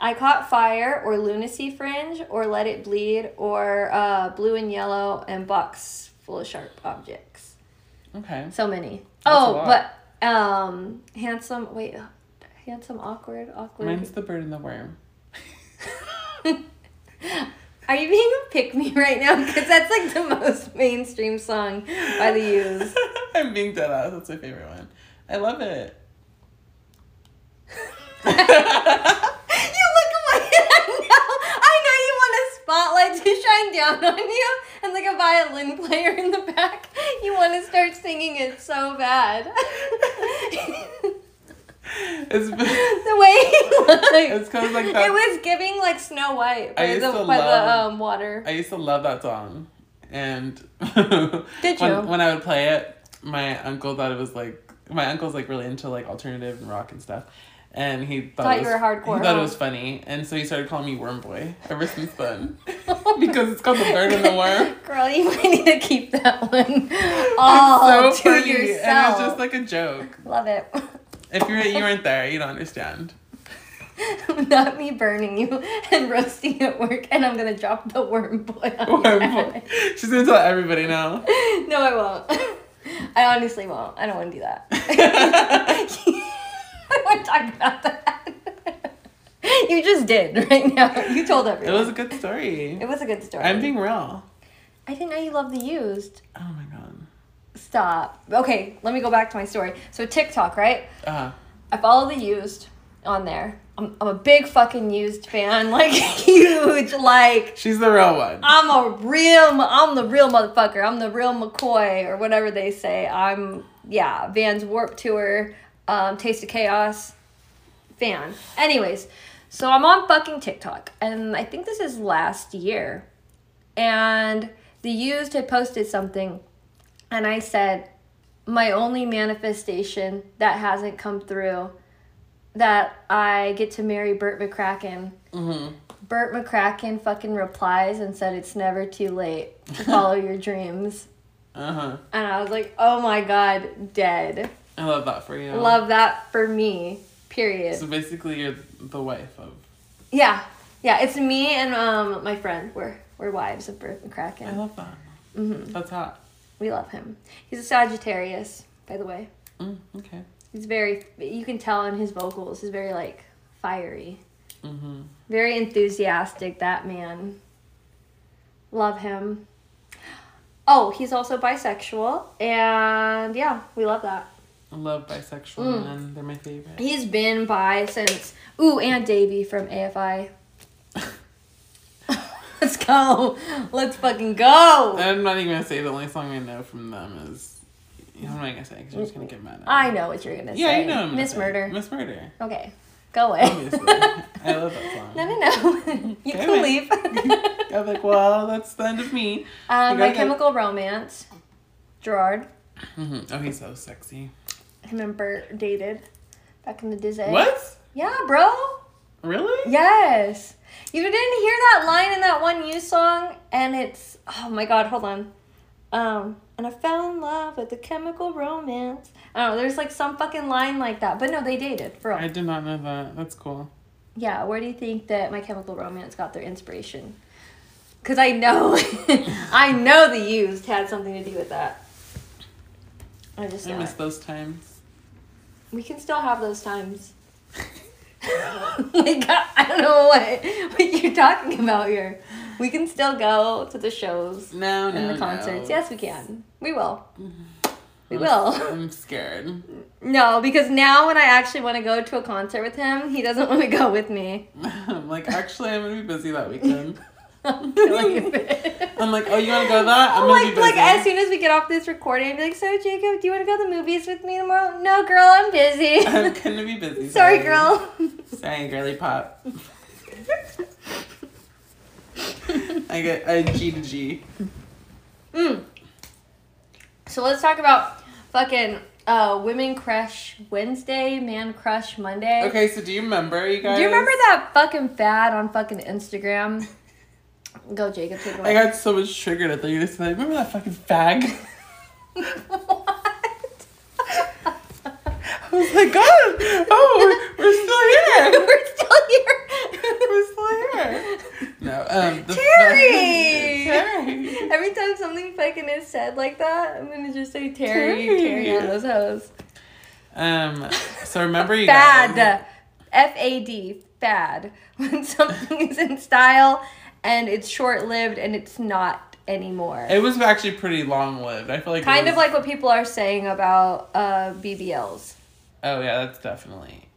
I Caught Fire or Lunacy Fringe or Let It Bleed or uh, Blue and Yellow and Box Full of Sharp Objects. Okay. So many. That's oh, but um, handsome. Wait, handsome, awkward, awkward. Mine's the bird and the worm. <laughs> Are you being a pick me right now? Because that's like the most mainstream song by the Used. <laughs> I'm being dead ass. That's my favorite one. I love it. <laughs> spotlight to <laughs> shine down on you, and like a violin player in the back. You want to start singing it so bad. <laughs> It's <laughs> the way he looked. it's cause like that. It was giving like Snow White by I used the to by love- the um water. I used to love that song. and Did you? when, when I would play it, my uncle thought it was like my uncle's like really into like alternative and rock and stuff. And he thought, Thought it you was, were hardcore, He thought huh? it was funny, and so he started calling me Worm Boy ever since then, <laughs> because it's called the bird and the worm. Girl, you might need to keep that one <laughs> all it's to so funny, yourself. and it's just like a joke. Love it. If you're you weren't <laughs> there, you don't understand. Not me burning you and roasting at work, and I'm gonna drop the worm boy on Worm. Boy. She's gonna tell everybody now. No, I won't. I honestly won't. I don't want to do that. Want to talk about that. <laughs> you just did right now. You told everyone. It was a good story. It was a good story. I'm being real. I didn't know you loved the used. Oh my god. Stop. Okay, let me go back to my story. So TikTok, right? Uh huh. I follow the used on there. I'm, I'm a big fucking used fan, <laughs> like huge, like she's the real one. I'm a real, I'm the real motherfucker. I'm the real McCoy or whatever they say. I'm yeah, Vans Warp Tour, um, Taste of Chaos fan. Anyways, so I'm on fucking TikTok, and I think this is last year, and the used had posted something, and I said, my only manifestation that hasn't come through, that I get to marry Bert McCracken. hmm Bert McCracken fucking replies and said it's never too late to follow <laughs> your dreams. Uh huh. And I was like, oh my god, dead. I love that for you. Love that for me. Period. So basically, you're the wife of. Yeah. Yeah, it's me and um my friend. We're we're wives of Bert I love that. hmm That's hot. We love him. He's a Sagittarius, by the way. Mm, okay. He's very you can tell in his vocals, he's very like fiery. Mm-hmm. Very enthusiastic, that man. Love him. Oh, he's also bisexual, and yeah, we love that. Love bisexual Mm. men. They're my favorite. He's been bi since. Ooh, and Davey from AFI. <laughs> Let's go. Let's fucking go. I'm not even gonna say the only song I know from them is. You know, what I'm gonna say because you're just gonna get mad. I know what you're gonna Yeah, say. you know. I'm Miss. Murder. Miss Murder. Okay, go away. Obviously. I love that <laughs> song. no, no, no. <laughs> you can leave. I'm like, well, that's the end of me. um, My. Chemical Romance. Gerard. hmm Oh, he's so sexy. Him and Bert dated back in the Disney. What? Yeah, bro. Really? Yes. You didn't hear that line in that one you song, and it's oh my god, hold on. Um, and I fell in love with the chemical romance. I don't know, there's like some fucking line like that. But no, they dated, for real. I did not know that. That's cool. Yeah, where do you think that my chemical romance got their inspiration? Cause I know <laughs> I know the used had something to do with that. I just I miss it. those times. We can still have those times. <laughs> like I don't know what what you're talking about here. We can still go to the shows No, no, and the no. concerts. Yes, we can. We will. Mm-hmm. We I'm- will. I'm scared. No, because now when I actually want to go to a concert with him, he doesn't <laughs> want to go with me. <laughs> I'm like, actually, I'm gonna be busy that weekend. I'm killing <laughs> it. I'm like, oh, you wanna go to that? I'm gonna like, be busy. like as soon as we get off this recording, I'd be like, "So, Jacob, do you want to go to the movies with me tomorrow?" No, girl, I'm busy. <laughs> I'm gonna be busy. <laughs> Sorry, girl. Sorry, girly pop. I get a G to G. Mm. So let's talk about fucking uh, Women Crush Wednesday, Man Crush Monday. Okay, so do you remember, you guys? Do you remember that fucking fad on fucking Instagram? Go, Jacob, take it I got so much triggered at the you said, remember that fucking fag? <laughs> what? I was like, God, oh, we're still <laughs> here. We're still here. We're still here. No, um, the Terry! Terry. Every time something fucking is said like that, I'm gonna just say Terry, Terry. Terry on those hoes. Um, so remember you. Fad. F A D. Fad. <laughs> When something is in style and it's short lived and it's not anymore. It was actually pretty long lived. I feel like kind of like what people are saying about uh, BBLs. Oh yeah, that's definitely.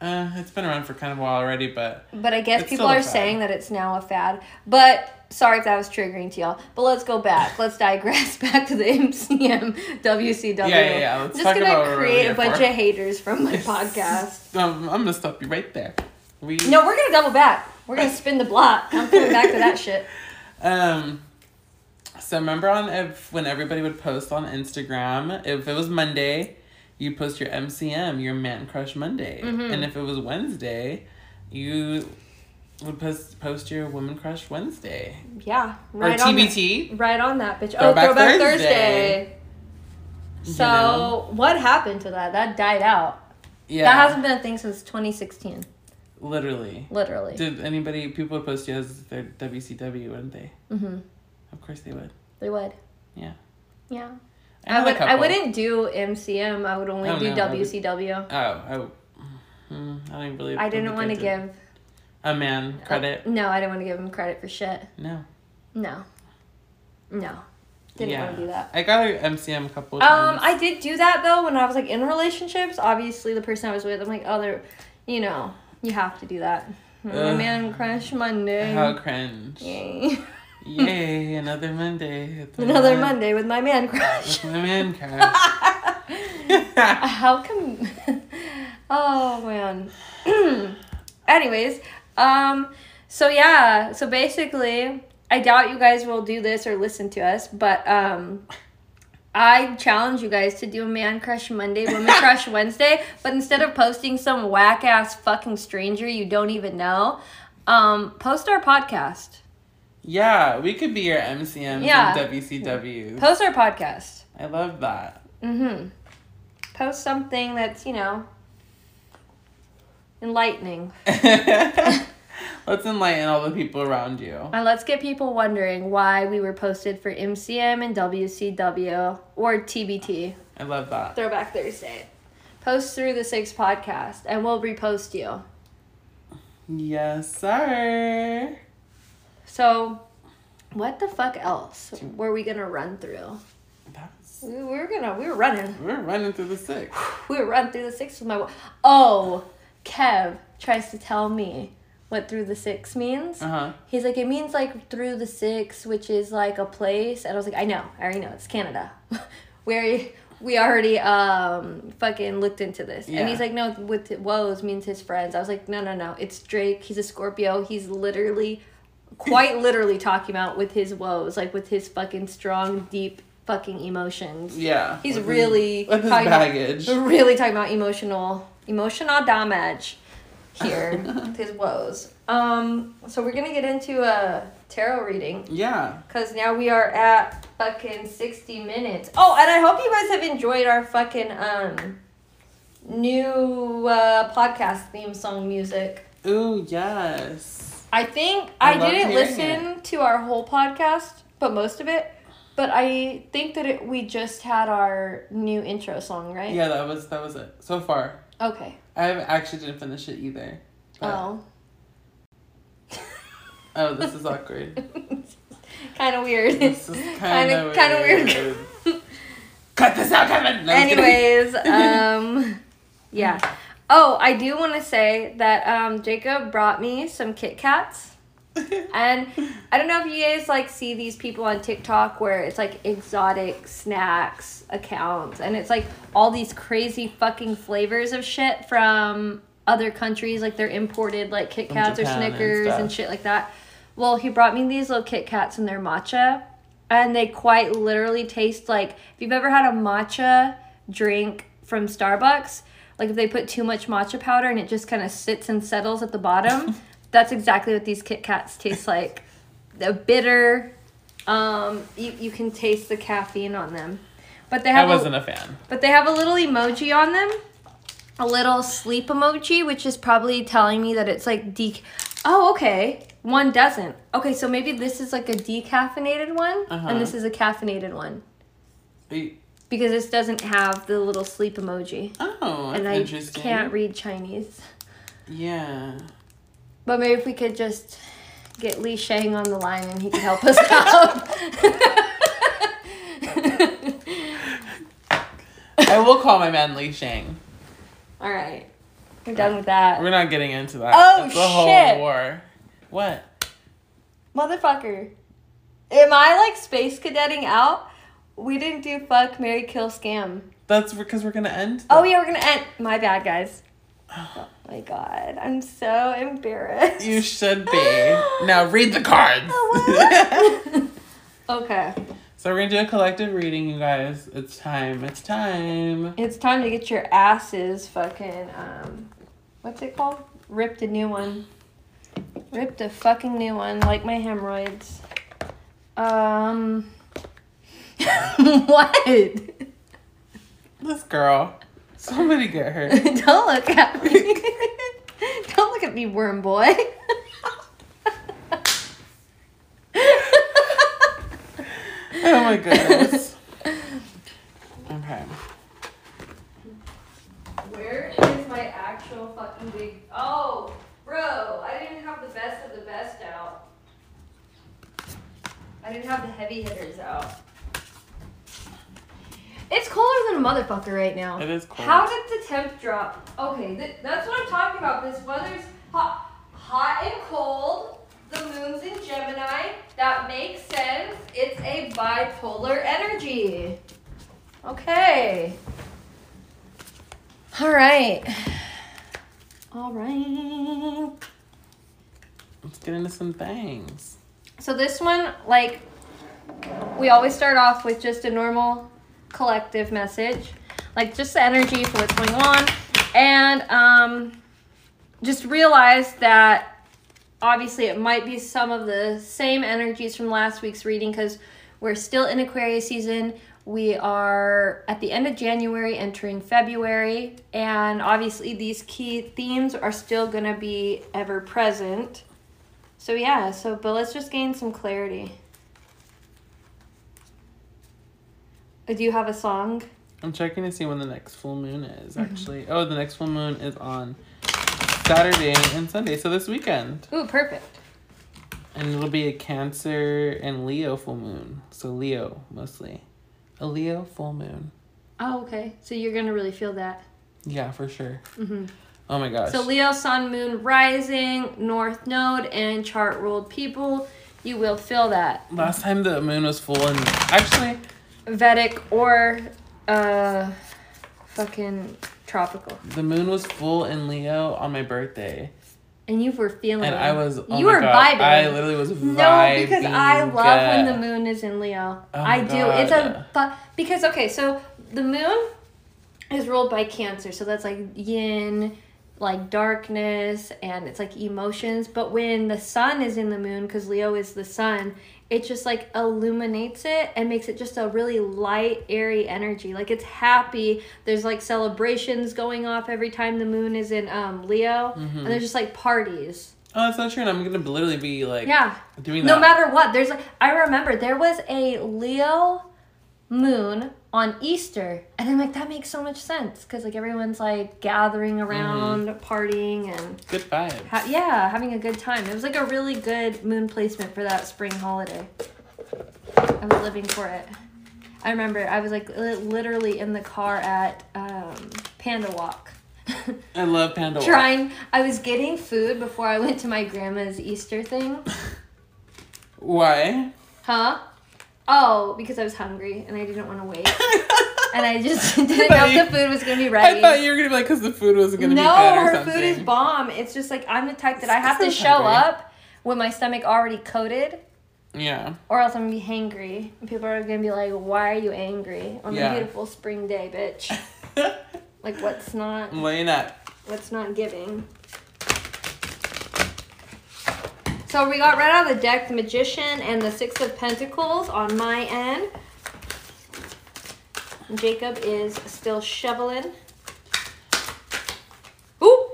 Uh, it's been around for kind of a while already, but But I guess people are saying that it's now a fad. But sorry if that was triggering to y'all. But let's go back. <laughs> Let's digress back to the MCM WCW. Yeah, yeah, yeah. Let's I'm just gonna create a bunch for. of haters from my <laughs> podcast. um, I'm gonna stop you right there. We No, we're gonna double back. We're gonna spin the block. I'm coming back to that shit. <laughs> Um, So remember on if when everybody would post on Instagram, if it was Monday, you post your MCM, your man crush Monday, Mm-hmm. and if it was Wednesday, you would post post your woman crush Wednesday Yeah. or Right on that. TBT. Right on that bitch. Throwback oh, Throwback Thursday. Thursday. You So know? what happened to that? That died out. Yeah, That hasn't been a thing since 2016. Literally. Literally. Did anybody people would post you as their WCW, wouldn't they? Mm-hmm. Of course they would. They would. Yeah. Yeah. I I would. I wouldn't do MCM. I would only Oh, do no, I would- WCW. Oh, oh. Hmm, I don't even believe. I didn't want to give a man credit. uh, no, I didn't want to give him credit for shit. no. No. No. Didn't want to do that. I got a MCM a couple of Um. I did do that though when I was like in relationships. Obviously, the person I was with, I'm like, oh, they're, you know, you have to do that. My Ugh. man crush Monday. How cringe. Yay. <laughs> Yay, another Monday. Another man- Monday with my man crush. with My man <laughs> crush. How come? <laughs> oh man. <clears throat> Anyways, um, so yeah, so basically, I doubt you guys will do this or listen to us, but um, I challenge you guys to do a man crush Monday, woman <laughs> crush Wednesday, but instead of posting some whack ass fucking stranger you don't even know, um, post our podcast. yeah, we could be your MCMs Yeah. and WCWs. Post our podcast. I love that. Mm-hmm. Post something that's, you know, enlightening. <laughs> <laughs> Let's enlighten all the people around you. And let's get people wondering why we were posted for MCM and WCW or TBT. I love that. Throwback Thursday. Post through the six podcast and we'll repost you. Yes, sir. So, what the fuck else were we gonna run through? That's, We were gonna, we were running. we're running through the six. We were running through the six with my. Oh, Kev tries to tell me what through the six means. Uh huh. He's like, it means like through the six, which is like a place. And I was like, I know, I already know, it's Canada. <laughs> Where we already um fucking looked into this. Yeah. And he's like, no, with woes means his friends. I was like, no, no, no, it's Drake. He's a Scorpio. He's literally, quite literally talking about with his woes, like with his fucking strong, deep fucking emotions. Yeah. He's with really his, with his talking about- baggage. Really talking about emotional, emotional damage here <laughs> with his woes. Um, so we're gonna get into a tarot reading Yeah. because now we are at fucking sixty minutes. Oh, and I hope you guys have enjoyed our fucking um new uh, podcast theme song music. Ooh, yes. I think I I, didn't listen to our whole podcast, but most of it. But I think that it, we just had our new intro song, right? Yeah, that was that was it. So far. Okay. I actually didn't finish it either. Oh. <laughs> Oh, this is awkward. <laughs> kind of weird. This is <laughs> kind of kinda weird. Cut this out, Kevin. No, I'm just kidding. Anyways, um, yeah. Oh, I do want to say that um, Jacob brought me some Kit Kats. And I don't know if you guys like see these people on TikTok where it's like exotic snacks accounts and it's like all these crazy fucking flavors of shit from other countries like they're imported like Kit From Kats or Japan and Snickers and, stuff. shit like that. Well, he brought me these little Kit Kats and they're matcha and they quite literally taste like if you've ever had a matcha drink from Starbucks, like if they put too much matcha powder and it just kind of sits and settles at the bottom, <laughs> that's exactly what these Kit Kats taste like. They're bitter. Um, you, you can taste the caffeine on them, but they I have a- wasn't a fan. but they have a little emoji on them. A little sleep emoji, which is probably telling me that it's like de. Oh, okay. One doesn't. Okay, so maybe this is like a decaffeinated one, Uh-huh. and this is a caffeinated one Wait. because this doesn't have the little sleep emoji, Oh, and I can't read Chinese. Yeah. But maybe if we could just get Li Shang on the line and he could help us <laughs> out. <laughs> I will call my man Li Shang. All right, we're done with that. We're not getting into that. Oh, It's a whole shit. war. What? Motherfucker. Am I like space cadetting out? We didn't do fuck, Mary kill, scam. That's because we're gonna end. Oh, yeah, we're gonna end. My bad, guys. <sighs> Oh my god. I'm so embarrassed. You should be. <gasps> now read the cards. Oh, <laughs> okay. So we're gonna do a collective reading, you guys. It's time. It's time. It's time to get your asses fucking um what's it called? Ripped a new one. Ripped a fucking new one, like my hemorrhoids. Um <laughs> what? This girl. Somebody get her. <laughs> Don't look at me. <laughs> Don't look at me, worm boy. <laughs> Oh my goodness. Okay. Where is my actual fucking big? Oh, bro, I didn't have the best of the best out. I didn't have the heavy hitters out. It's colder than a motherfucker right now. It is cold. How did the temp drop? Okay, th- that's what I'm talking about. This weather's hot, hot and cold. The moon's in Gemini. That makes sense. It's a bipolar energy. Okay. All right. All right. Let's get into some things. So this one, like, we always start off with just a normal collective message, like just the energy for what's going on, and um, just realize that obviously it might be some of the same energies from last week's reading because we're still in Aquarius season. We are at the end of January, entering February, and obviously these key themes are still going to be ever present. So yeah, so but let's just gain some clarity. Uh, Do you have a song? I'm checking to see when the next full moon is Mm-hmm. actually. Oh, the next full moon is on Saturday and Sunday, so this weekend. Ooh, perfect. And it'll be a Cancer and Leo full moon. So Leo mostly. A Leo full moon. Oh, okay. So you're gonna really feel that. Yeah, for sure. hmm Oh my gosh. So Leo, Sun, Moon, Rising, North Node, and chart ruled people, you will feel that. Last time the moon was full and actually Vedic or uh, fucking tropical, the moon was full in Leo on my birthday. and you were feeling. And. I was oh you my were God, vibing. I literally was vibing. No, because I love when the moon is in Leo. Oh I do. It's a but because okay, so the moon is ruled by Cancer, so that's like yin, like darkness, and it's like emotions. But when the sun is in the moon, because Leo is the sun, it just like illuminates it and makes it just a really light, airy energy. Like it's happy. There's like celebrations going off every time the moon is in um, Leo, Mm-hmm. and there's just like parties. Oh, that's not true. And I'm gonna literally be like Yeah. doing that. No matter what, there's like I remember there was a Leo moon on Easter, and I'm like that makes so much sense because like everyone's like gathering around, partying, and Good vibes. ha- yeah, having a good time. It was like a really good moon placement for that spring holiday. I was living for it. I remember I was like li- literally in the car at um, Panda Walk. <laughs> I love Panda Walk. Trying, I was getting food before I went to my grandma's Easter thing. <laughs> Why? Huh? Oh, because I was hungry and I didn't want to wait. <laughs> and I just <laughs> didn't know you- if the food was going to be ready. I thought you were gonna be like, cause the food wasn't gonna no, be good or her something. food is bomb. It's just like I'm the type that I have to <laughs> show hungry. up with my stomach already coated Yeah. or else I'm going to be hangry. And people are going to be like, why are you angry on Yeah. a beautiful spring day, bitch? like, what's not, up. what's not giving? So we got right out of the deck the Magician and the Six of Pentacles on my end. Jacob is still shoveling. Ooh!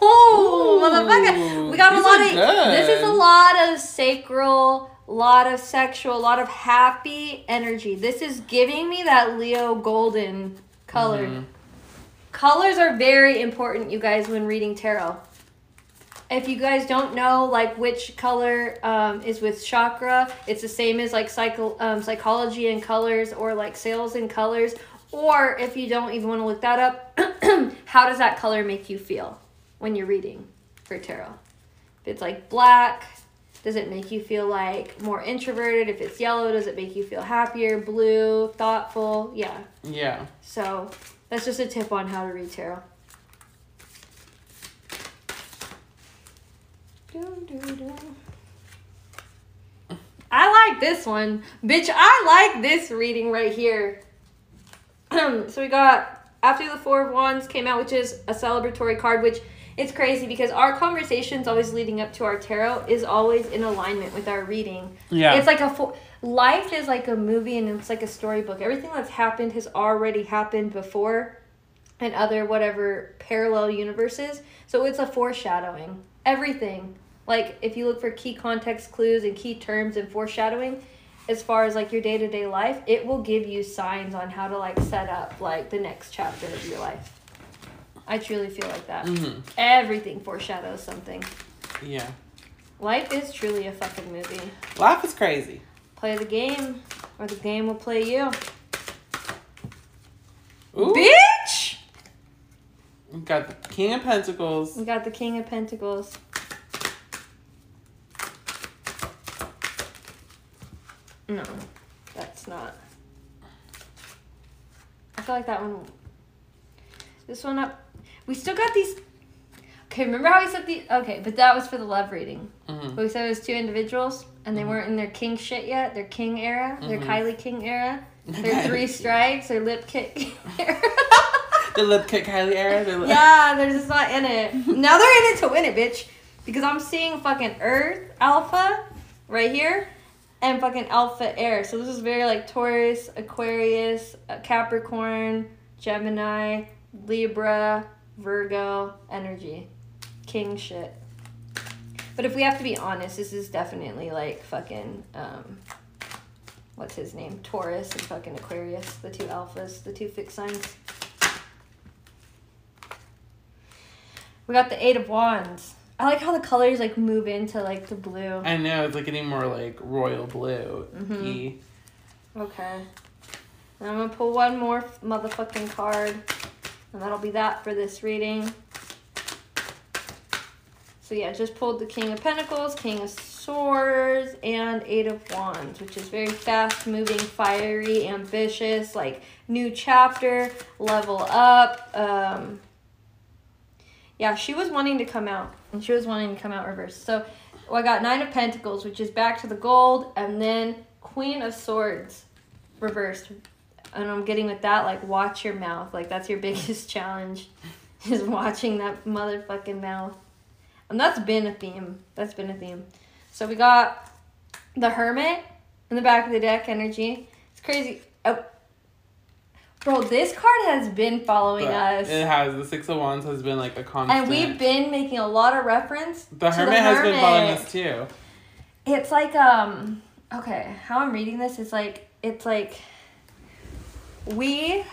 Oh, Ooh, motherfucker! We got a lot of. This is a lot of sacral, a lot of sexual, a lot of happy energy. This is giving me that Leo golden color. Mhm. Colors are very important, you guys, when reading tarot. If you guys don't know like which color um, is with chakra, it's the same as like psycho, um, psychology and colors or like sales and colors. Or if you don't even want to look that up, <clears throat> how does that color make you feel when you're reading for tarot? If it's like black, does it make you feel like more introverted? If it's yellow, does it make you feel happier? Blue, thoughtful? Yeah. Yeah. So that's just a tip on how to read tarot. I like this one. Bitch, I like this reading right here. <clears throat> so we got after the Four of Wands came out, which is a celebratory card, which it's crazy because our conversations always leading up to our tarot is always in alignment with our reading. Yeah. It's like a fo- life is like a movie and it's like a storybook. Everything that's happened has already happened before and other whatever parallel universes. So it's a foreshadowing. Everything. Like if you look for key context clues and key terms and foreshadowing, as far as like your day to day life, it will give you signs on how to like set up like the next chapter of your life. I truly feel like that. hmm Everything foreshadows something. Yeah. Life is truly a fucking movie. Life is crazy. Play the game, or the game will play you. Ooh. Bitch! We got the King of Pentacles. We got the King of Pentacles. No, that's not. I feel like that one. This one up. We still got these. Okay, remember how we said the. Okay, but that was for the love reading. hmm But we said it was two individuals, and they Mhm. weren't in their king shit yet. Their king era, their Mhm. Kylie King era, <laughs> their three strikes, their lip kit era. <laughs> <laughs> The lip kit Kylie era. Lip- yeah, they're just not in it. Now they're in it to win it, bitch. Because I'm seeing fucking Earth Alpha right here, and fucking Alpha Air. So this is very like Taurus, Aquarius, uh, Capricorn, Gemini, Libra, Virgo energy, king shit. But if we have to be honest, this is definitely like fucking um, what's his name? Taurus and fucking Aquarius, the two alphas, the two fixed signs. We got the Eight of Wands. I like how the colors like move into like the blue. I know it's like getting more like royal blue. Mhm. Okay. And I'm gonna pull one more motherfucking card, and that'll be that for this reading. So yeah, just pulled the King of Pentacles, King of Swords, and Eight of Wands, which is very fast moving, fiery, ambitious, like new chapter, level up. Um, yeah, she was wanting to come out, and she was wanting to come out reversed. So well, I got Nine of Pentacles, which is back to the gold, and then Queen of Swords reversed. And I'm getting with that, like, watch your mouth. Like, that's your <laughs> biggest challenge, is watching that motherfucking mouth. And that's been a theme. That's been a theme. So we got the Hermit in the back of the deck energy. It's crazy. Oh. Bro, this card has been following But us. It has the Six of Wands has been like a constant. And we've been making a lot of reference the Hermit the has been following us too. It's like um okay, how I'm reading this is like it's like we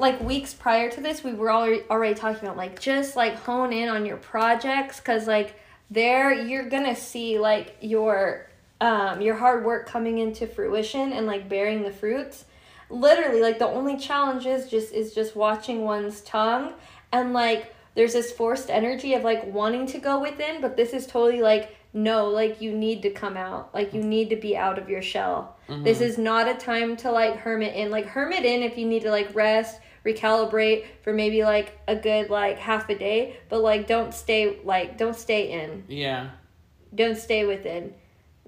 like weeks prior to this we were already already talking about like just like hone in on your projects cuz like there you're going to see like your um your hard work coming into fruition and like bearing the fruits. Literally like the only challenge is just is just watching one's tongue and like there's this forced energy of like wanting to go within but this is totally like no like you need to come out. Like you need to be out of your shell. This mm-hmm. is not a time to like hermit in. Like hermit in if you need to like rest recalibrate for maybe like a good like half a day but like don't stay like don't stay in. Yeah. don't stay within.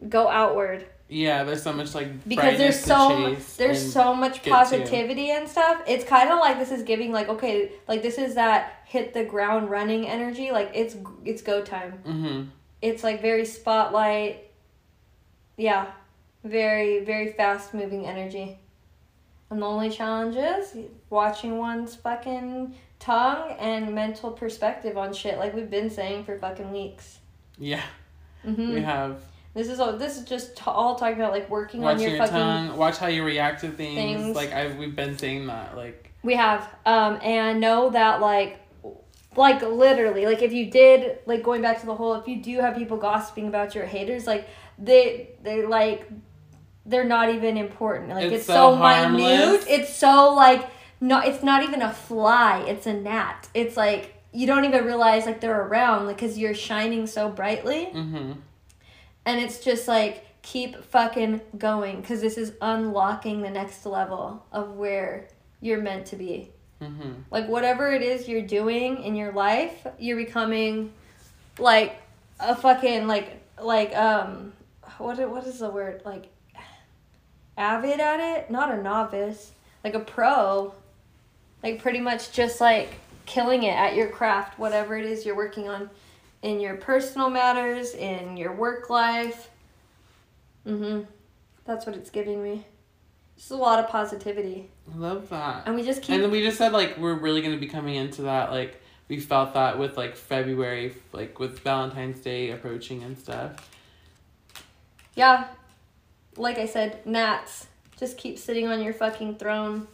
Go outward Yeah, there's so much like because there's so there's so much positivity and stuff. It's kind of like this is giving like okay, like this is that hit the ground running energy. Like it's it's go time. Mhm. It's like very spotlight. Yeah, very very fast moving energy. And the only challenge is watching one's fucking tongue and mental perspective on shit, like we've been saying for fucking weeks. Yeah, hmm we have This is all. This is just t- all talking about like working on watching your, your fucking. tongue, watch how you react to things. things. Like I've we've been saying that. Like We have, um, and know that like, like literally, like if you did like going back to the whole, if you do have people gossiping about your haters, like they they like, they're not even important. Like It's it's, so so, minute. It's so like no, it's not even a fly. It's a gnat. It's like you don't even realize like they're around because you're shining so brightly, mm-hmm. And it's just like keep fucking going because this is unlocking the next level of where you're meant to be. Mm-hmm. Like whatever it is you're doing in your life, you're becoming like a fucking like like um what what is the word? Like avid at it, not a novice, like a pro, like pretty much just like killing it at your craft, whatever it is you're working on in your personal matters, in your work life. Mm-hmm. That's what it's giving me. Just a lot of positivity. I love that. And we just keep And then we just said like we're really gonna be coming into that like we felt that with like February like with Valentine's Day approaching and stuff. Yeah. Like I said, gnats. Just keep sitting on your fucking throne.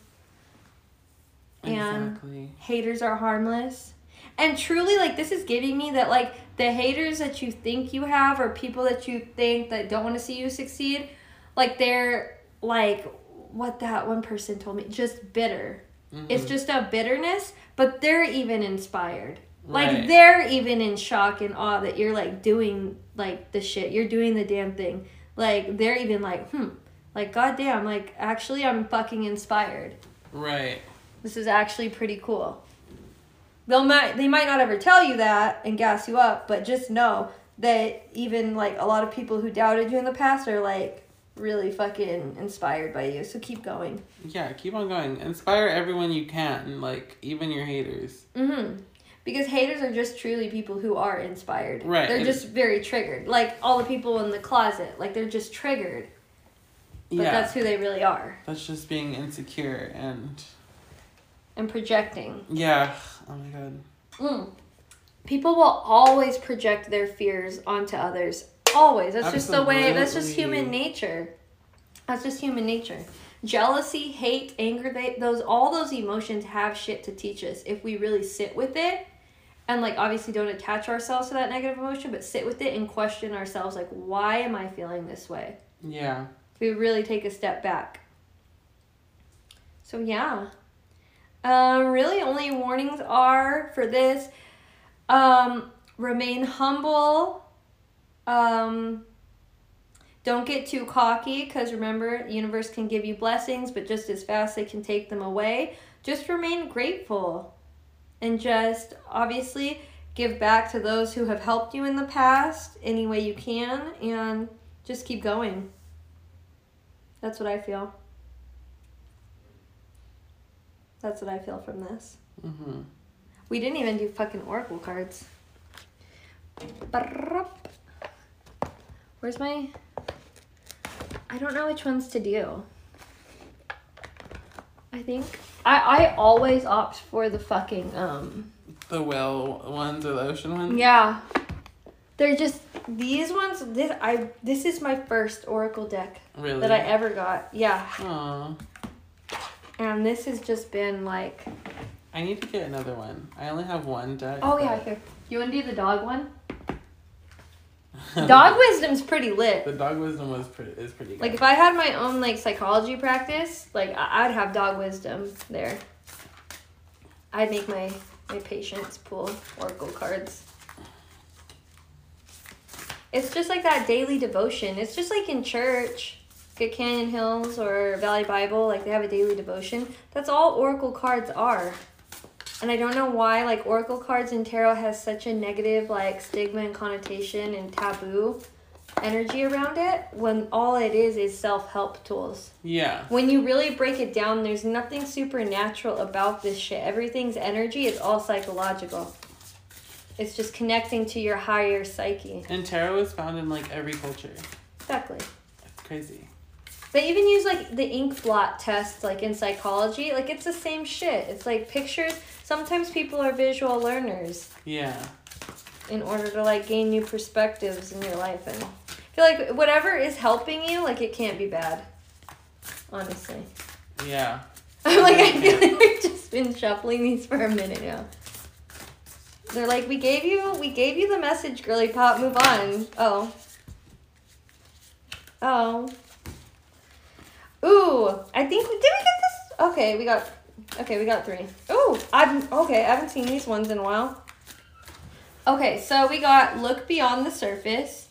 And Exactly. haters are harmless. And truly, like, this is giving me that, like, the haters that you think you have or people that you think that don't want to see you succeed, like, they're, like, what that one person told me, just bitter. It's Mhm. just a bitterness, but they're even inspired. Like, they're even in shock and awe that you're, like, doing, like, the shit. You're doing the damn thing. Like, they're even like, hmm, like, goddamn, like, actually, I'm fucking inspired Right. this is actually pretty cool. They'll might they might not ever tell you that and gas you up, but just know that even like a lot of people who doubted you in the past are like really fucking inspired by you. So keep going. Yeah, keep on going. Inspire everyone you can, like even your haters. Mhm. Because haters are just truly people who are inspired. Right, They're just very triggered. Like all the people in the closet, like they're just triggered. But yeah. that's who they really are. That's just being insecure and And projecting. yeah. Oh my god. Mm. People will always project their fears onto others. Always. That's just the way, that's just human nature. That's just human nature. Jealousy, hate, anger, they, those all those emotions have shit to teach us if we really sit with it and like obviously don't attach ourselves to that negative emotion, but sit with it and question ourselves like why am I feeling this way? Yeah. If we really take a step back. So yeah. Um, really only warnings are for this. Um, remain humble. Um, don't get too cocky because remember, the universe can give you blessings, but just as fast they can take them away. Just remain grateful and just obviously give back to those who have helped you in the past any way you can and just keep going. That's what I feel. That's what I feel from this. Mm-hmm. We didn't even do fucking oracle cards. Where's my. I don't know which ones to do. I think. I, I always opt for the fucking. um. The well ones or the ocean ones. Yeah. They're just. These ones. This I. This is my first oracle deck Really. that I ever got. Yeah. Aw. And this has just been like. I need to get another one. I only have one deck. Oh, yeah, here. You want to do the dog one? <laughs> Dog wisdom's pretty lit. The dog wisdom was pretty is pretty good. Like if I had my own like psychology practice, like I- I'd have dog wisdom there. I'd make my my patients pull oracle cards. It's just like that daily devotion. It's just like in church, Good Canyon Hills or Valley Bible, like they have a daily devotion. That's all oracle cards are. And I don't know why like oracle cards in tarot has such a negative like stigma and connotation and taboo energy around it when all it is is self-help tools. yeah. When you really break it down, there's nothing supernatural about this shit. Everything's energy, it's all psychological. It's just connecting to your higher psyche. And tarot is found in like every culture. Exactly. It's crazy. They even use like the ink blot test like in psychology. Like it's the same shit. It's like pictures. Sometimes people are visual learners Yeah. in order to like gain new perspectives in your life and I feel like whatever is helping you, like it can't be bad. Honestly. Yeah. <laughs> I'm like I feel like we've just been shuffling these for a minute now. They're like, we gave you we gave you the message, girly pop, move on. Oh. Oh. Ooh, I think we did we get this? Okay, we got okay, we got three. Ooh, I'm okay, I haven't seen these ones in a while. Okay, so we got look beyond the surface.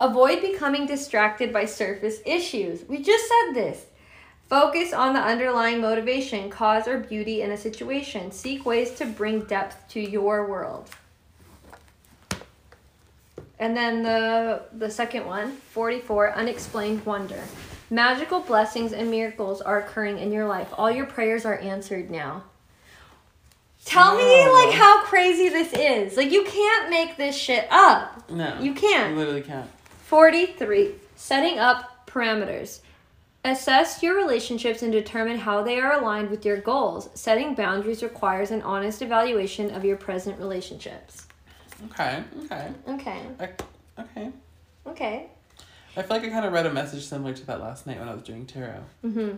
Avoid becoming distracted by surface issues. We just said this. Focus on the underlying motivation, cause, or beauty in a situation. Seek ways to bring depth to your world. And then the the second one, 44, unexplained wonder. Magical blessings and miracles are occurring in your life. All your prayers are answered now. Tell me like how crazy this is. Like you can't make this shit up. No. You You can't. You literally can't. 43. Setting up parameters. Assess your relationships and determine how they are aligned with your goals. Setting boundaries requires an honest evaluation of your present relationships. Okay. Okay. Okay. Okay. Okay. I feel like I kind of read a message similar to that last night when I was doing tarot, hmm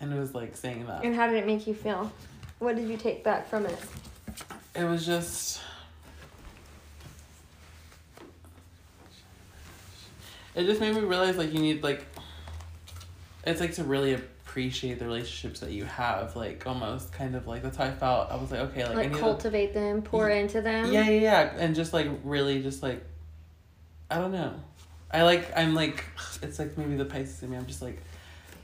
and it was like saying that And how did it make you feel? What did you take back from it? it was just. It just made me realize like you need like. It's like to really appreciate the relationships that you have, like almost kind of like that's how I felt. I was like, okay, like, I Like need to cultivate them, pour into them. Yeah, yeah, yeah. And just like really just like I don't know. I like I'm like it's like maybe the Pisces in me. I'm just like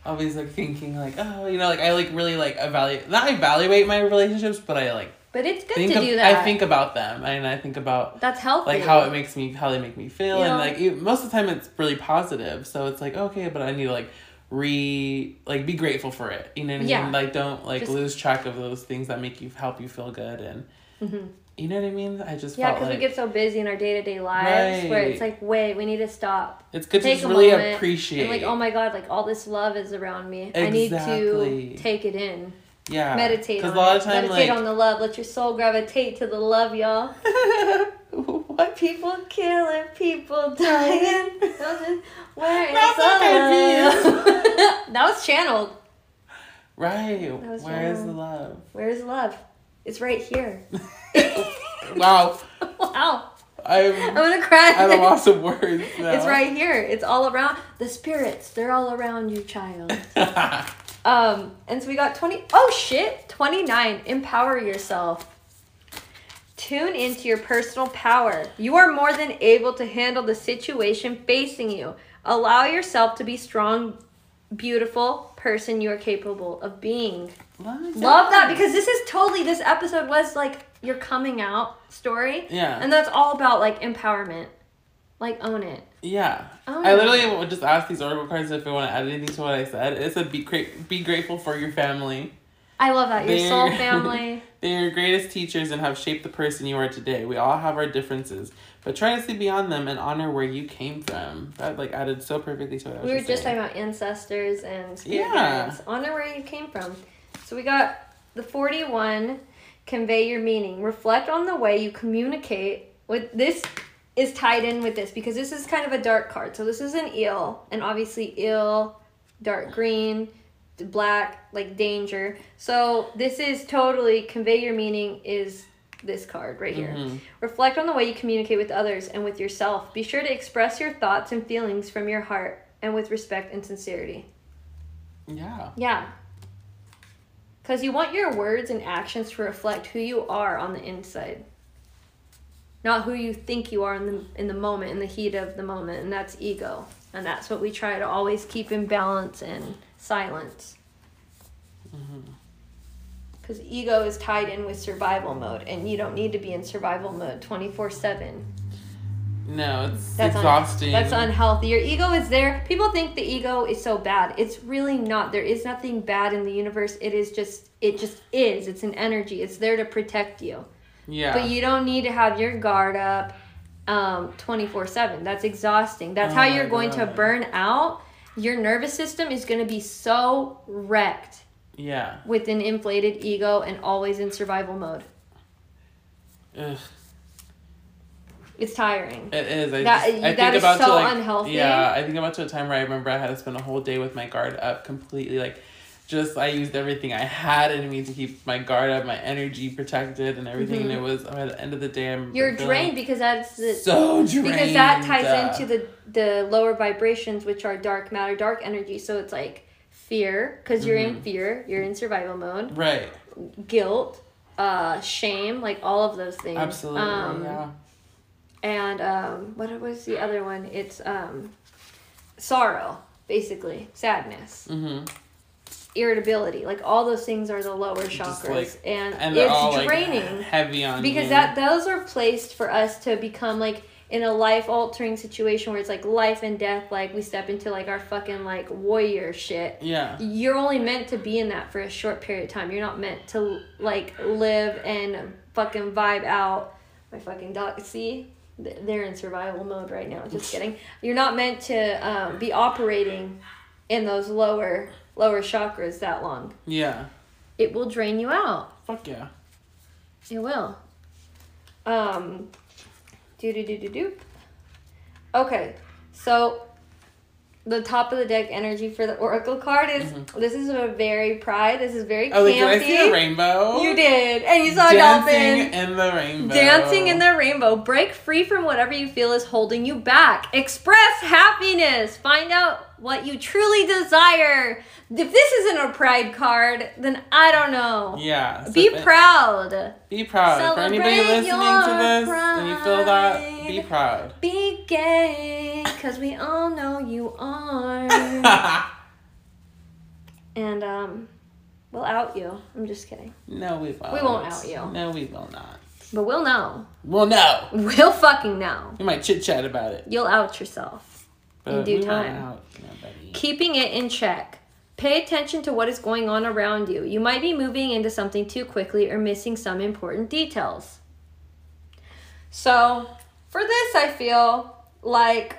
always like thinking like, oh, you know, like I like really like evaluate not evaluate my relationships, but I like But it's good think to of, do that. I think about them and I think about that's healthy. like how it makes me how they make me feel You and know? like most of the time it's really positive. So it's like, okay, but I need to like re like be grateful for it. You know what I Yeah. Like don't like Just- lose track of those things that make you help you feel good and Mhm. You know what I mean? I just Yeah, because like we get so busy in our day to day lives where it's like, wait, we need to stop. It's good Take to just really appreciate. And like, oh my god, like all this love is around me. I need to take it in. yeah, Meditate Because on a lot it. of time, Meditate like, on the love. Let your soul gravitate to the love, y'all. <laughs> what? People killing, people <laughs> dying. Where is the love? that was channeled. Right. was Where's wrong. the love? Where's love? It's right here. <laughs> wow, <laughs> wow. I'm I'm gonna cry. at a loss of words <laughs> now. It's right here. It's all around. The spirits, they're all around you, child. <laughs> Um, and so we got 20. Oh shit! 29. Empower yourself. Tune into your personal power. You are more than able to handle the situation facing you. Allow yourself to be strong, beautiful person you are capable of being. Love that because this is totally this episode was like your coming out story. Yeah. And that's all about like empowerment. Like own it. Yeah. Oh, I literally would just ask these oracle cards if they want to add anything to what I said. It said be great, be grateful for your family. I love that. Your They're- soul <laughs> family. They are your greatest teachers and have shaped the person you are today. We all have our differences, but try to see beyond them and honor where you came from. That like added so perfectly to what I was saying. We were just saying. talking about ancestors and Yeah. Honor where you came from. So we got the 41 convey your meaning. Reflect on the way you communicate with this is tied in with this because this is kind of a dark card. So this is an eel and obviously eel dark green black like danger. So this is totally convey your meaning is this card right here. Mhm. Reflect on the way you communicate with others and with yourself. Be sure to express your thoughts and feelings from your heart and with respect and sincerity. Yeah. Yeah. Because you want your words and actions to reflect who you are on the inside. Not who you think you are in the in the moment, in the heat of the moment, and that's ego. And that's what we try to always keep in balance and silence. Mm-hmm. Because ego is tied in with survival mode, and you don't need to be in survival mode 24 7. No, it's That's un- exhausting. that's unhealthy. Your ego is there. People think the ego is so bad. It's really not. There is nothing bad in the universe. It is just it just is. It's an energy. It's there to protect you. yeah. But you don't need to have your guard up um 24/7. That's exhausting. That's Oh how you're going to burn out. Your nervous system is going to be so wrecked yeah. with an inflated ego and always in survival mode. Ugh. It's tiring. It is. I, That- just, I that think is about so to like, unhealthy. Yeah, I think about to a time where I remember I had to spend a whole day with my guard up completely. Like, just I used everything I had in me to keep my guard up, my energy protected, and everything. And it was at the end of the day, I'm Mm-hmm. You're drained because that's the So drained. because that ties uh, into the the lower vibrations which are dark matter dark energy so it's like fear because you're Mm-hmm. in fear you're in survival mode right. guilt uh shame like all of those things Absolutely. um, yeah. And um what was the other one it's um sorrow basically sadness Mm-hmm. irritability like all those things are the lower chakras like- and, And it's draining like heavy on because you. that those are placed for us to become like in a life altering situation where it's like life and death, like we step into like our fucking like warrior shit. Yeah. You're only meant to be in that for a short period of time. You're not meant to like live and fucking vibe out. My fucking dog. See, they're in survival mode right now. Just kidding. You're not meant to um, be operating in those lower lower chakras that long. Yeah. It will drain you out. Fuck yeah. It will. Um, do do do do do. Okay, so the top of the deck energy for the oracle card is this is a very pride. This is very Mm-hmm. Oh, campy. like, did I see a rainbow? You did, and you saw a Dancing in the rainbow. Dancing in the rainbow. Break free from whatever you feel is holding you back. Express happiness. Find out what you truly desire. If this isn't a pride card, then I don't know. Yeah. so Be proud. Be proud. For anybody Celebrate listening to your this and you feel that, be proud. Be gay, cause we all know you are. <laughs> and um, we'll out you. I'm just kidding, no, we won't. We won't out you. No, we will not. but we'll know. We'll know. We'll fucking know. We might chit chat about it. You'll out yourself. But due time. nobody. Keeping it in check. Pay attention to what is going on around you. You might be moving into something too quickly or missing some important details. So, for this, I feel like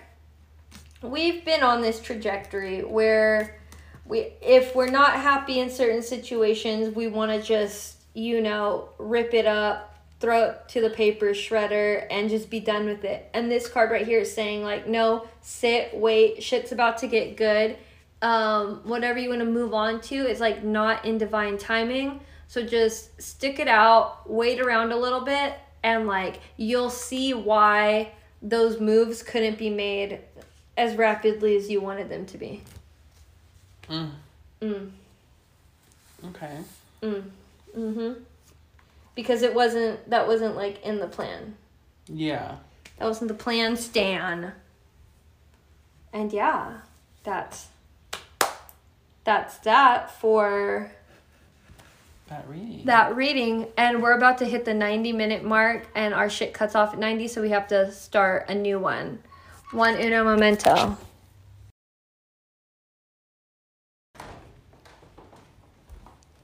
we've been on this trajectory where we if we're not happy in certain situations, we want to just, you know, rip it up, throw it to the paper shredder and just be done with it. And this card right here is saying like, no, sit, wait, shit's about to get good. Um, whatever you want to move on to is like not in divine timing. So just stick it out, wait around a little bit, and like you'll see why those moves couldn't be made as rapidly as you wanted them to be. Mm. Mm. Okay. Mm. Mm. Mhm. Because it wasn't that wasn't like in the plan. Yeah. That wasn't the plan, Stan. And yeah, that's that's that for That reading. that reading. And we're about to hit the 90 minute mark, and our shit cuts off at 90, so we have to start a new one. One uno momento.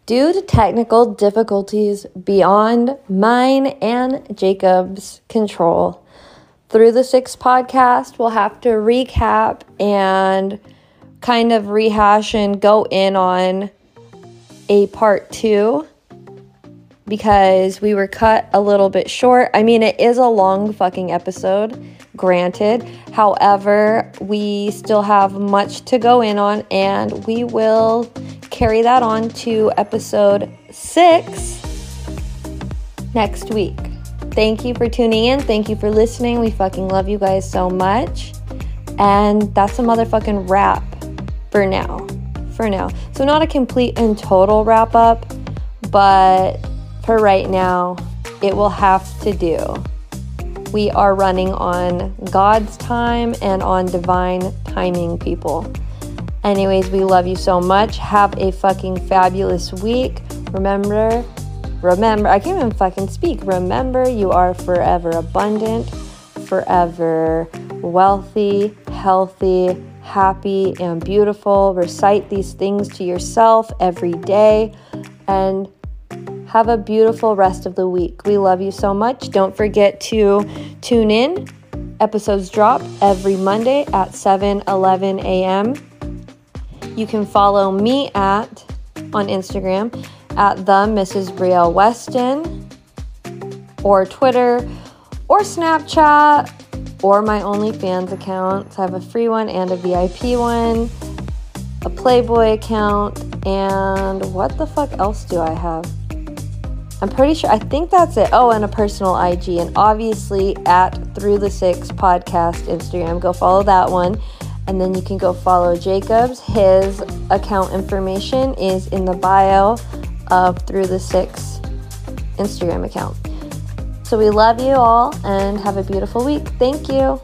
Due to technical difficulties beyond mine and Jacob's control, through the six podcast, we'll have to recap and kind of rehash and go in on a part two because we were cut a little bit short. I mean, it is a long fucking episode, granted. However, we still have much to go in on, and we will carry that on to episode six next week. Thank you for tuning in. Thank you for listening. We fucking love you guys so much. And that's a motherfucking wrap for now. For now. So, not a complete and total wrap up, but for right now, it will have to do. We are running on God's time and on divine timing, people. Anyways, we love you so much. Have a fucking fabulous week. Remember, remember, I can't even fucking speak. Remember, you are forever abundant, forever wealthy, healthy, happy, and beautiful. Recite these things to yourself every day and have a beautiful rest of the week. We love you so much. Don't forget to tune in. Episodes drop every Monday at 7 11 a.m. You can follow me at on Instagram at the Mrs. Brielle Weston or Twitter or Snapchat or my OnlyFans account. I have a free one and a VIP one, a Playboy account, and what the fuck else do I have? I'm pretty sure, I think that's it. Oh, and a personal IG, and obviously at Through the Six Podcast Instagram. Go follow that one. And then you can go follow Jacobs. His account information is in the bio of Through the Six Instagram account. So we love you all and have a beautiful week. Thank you.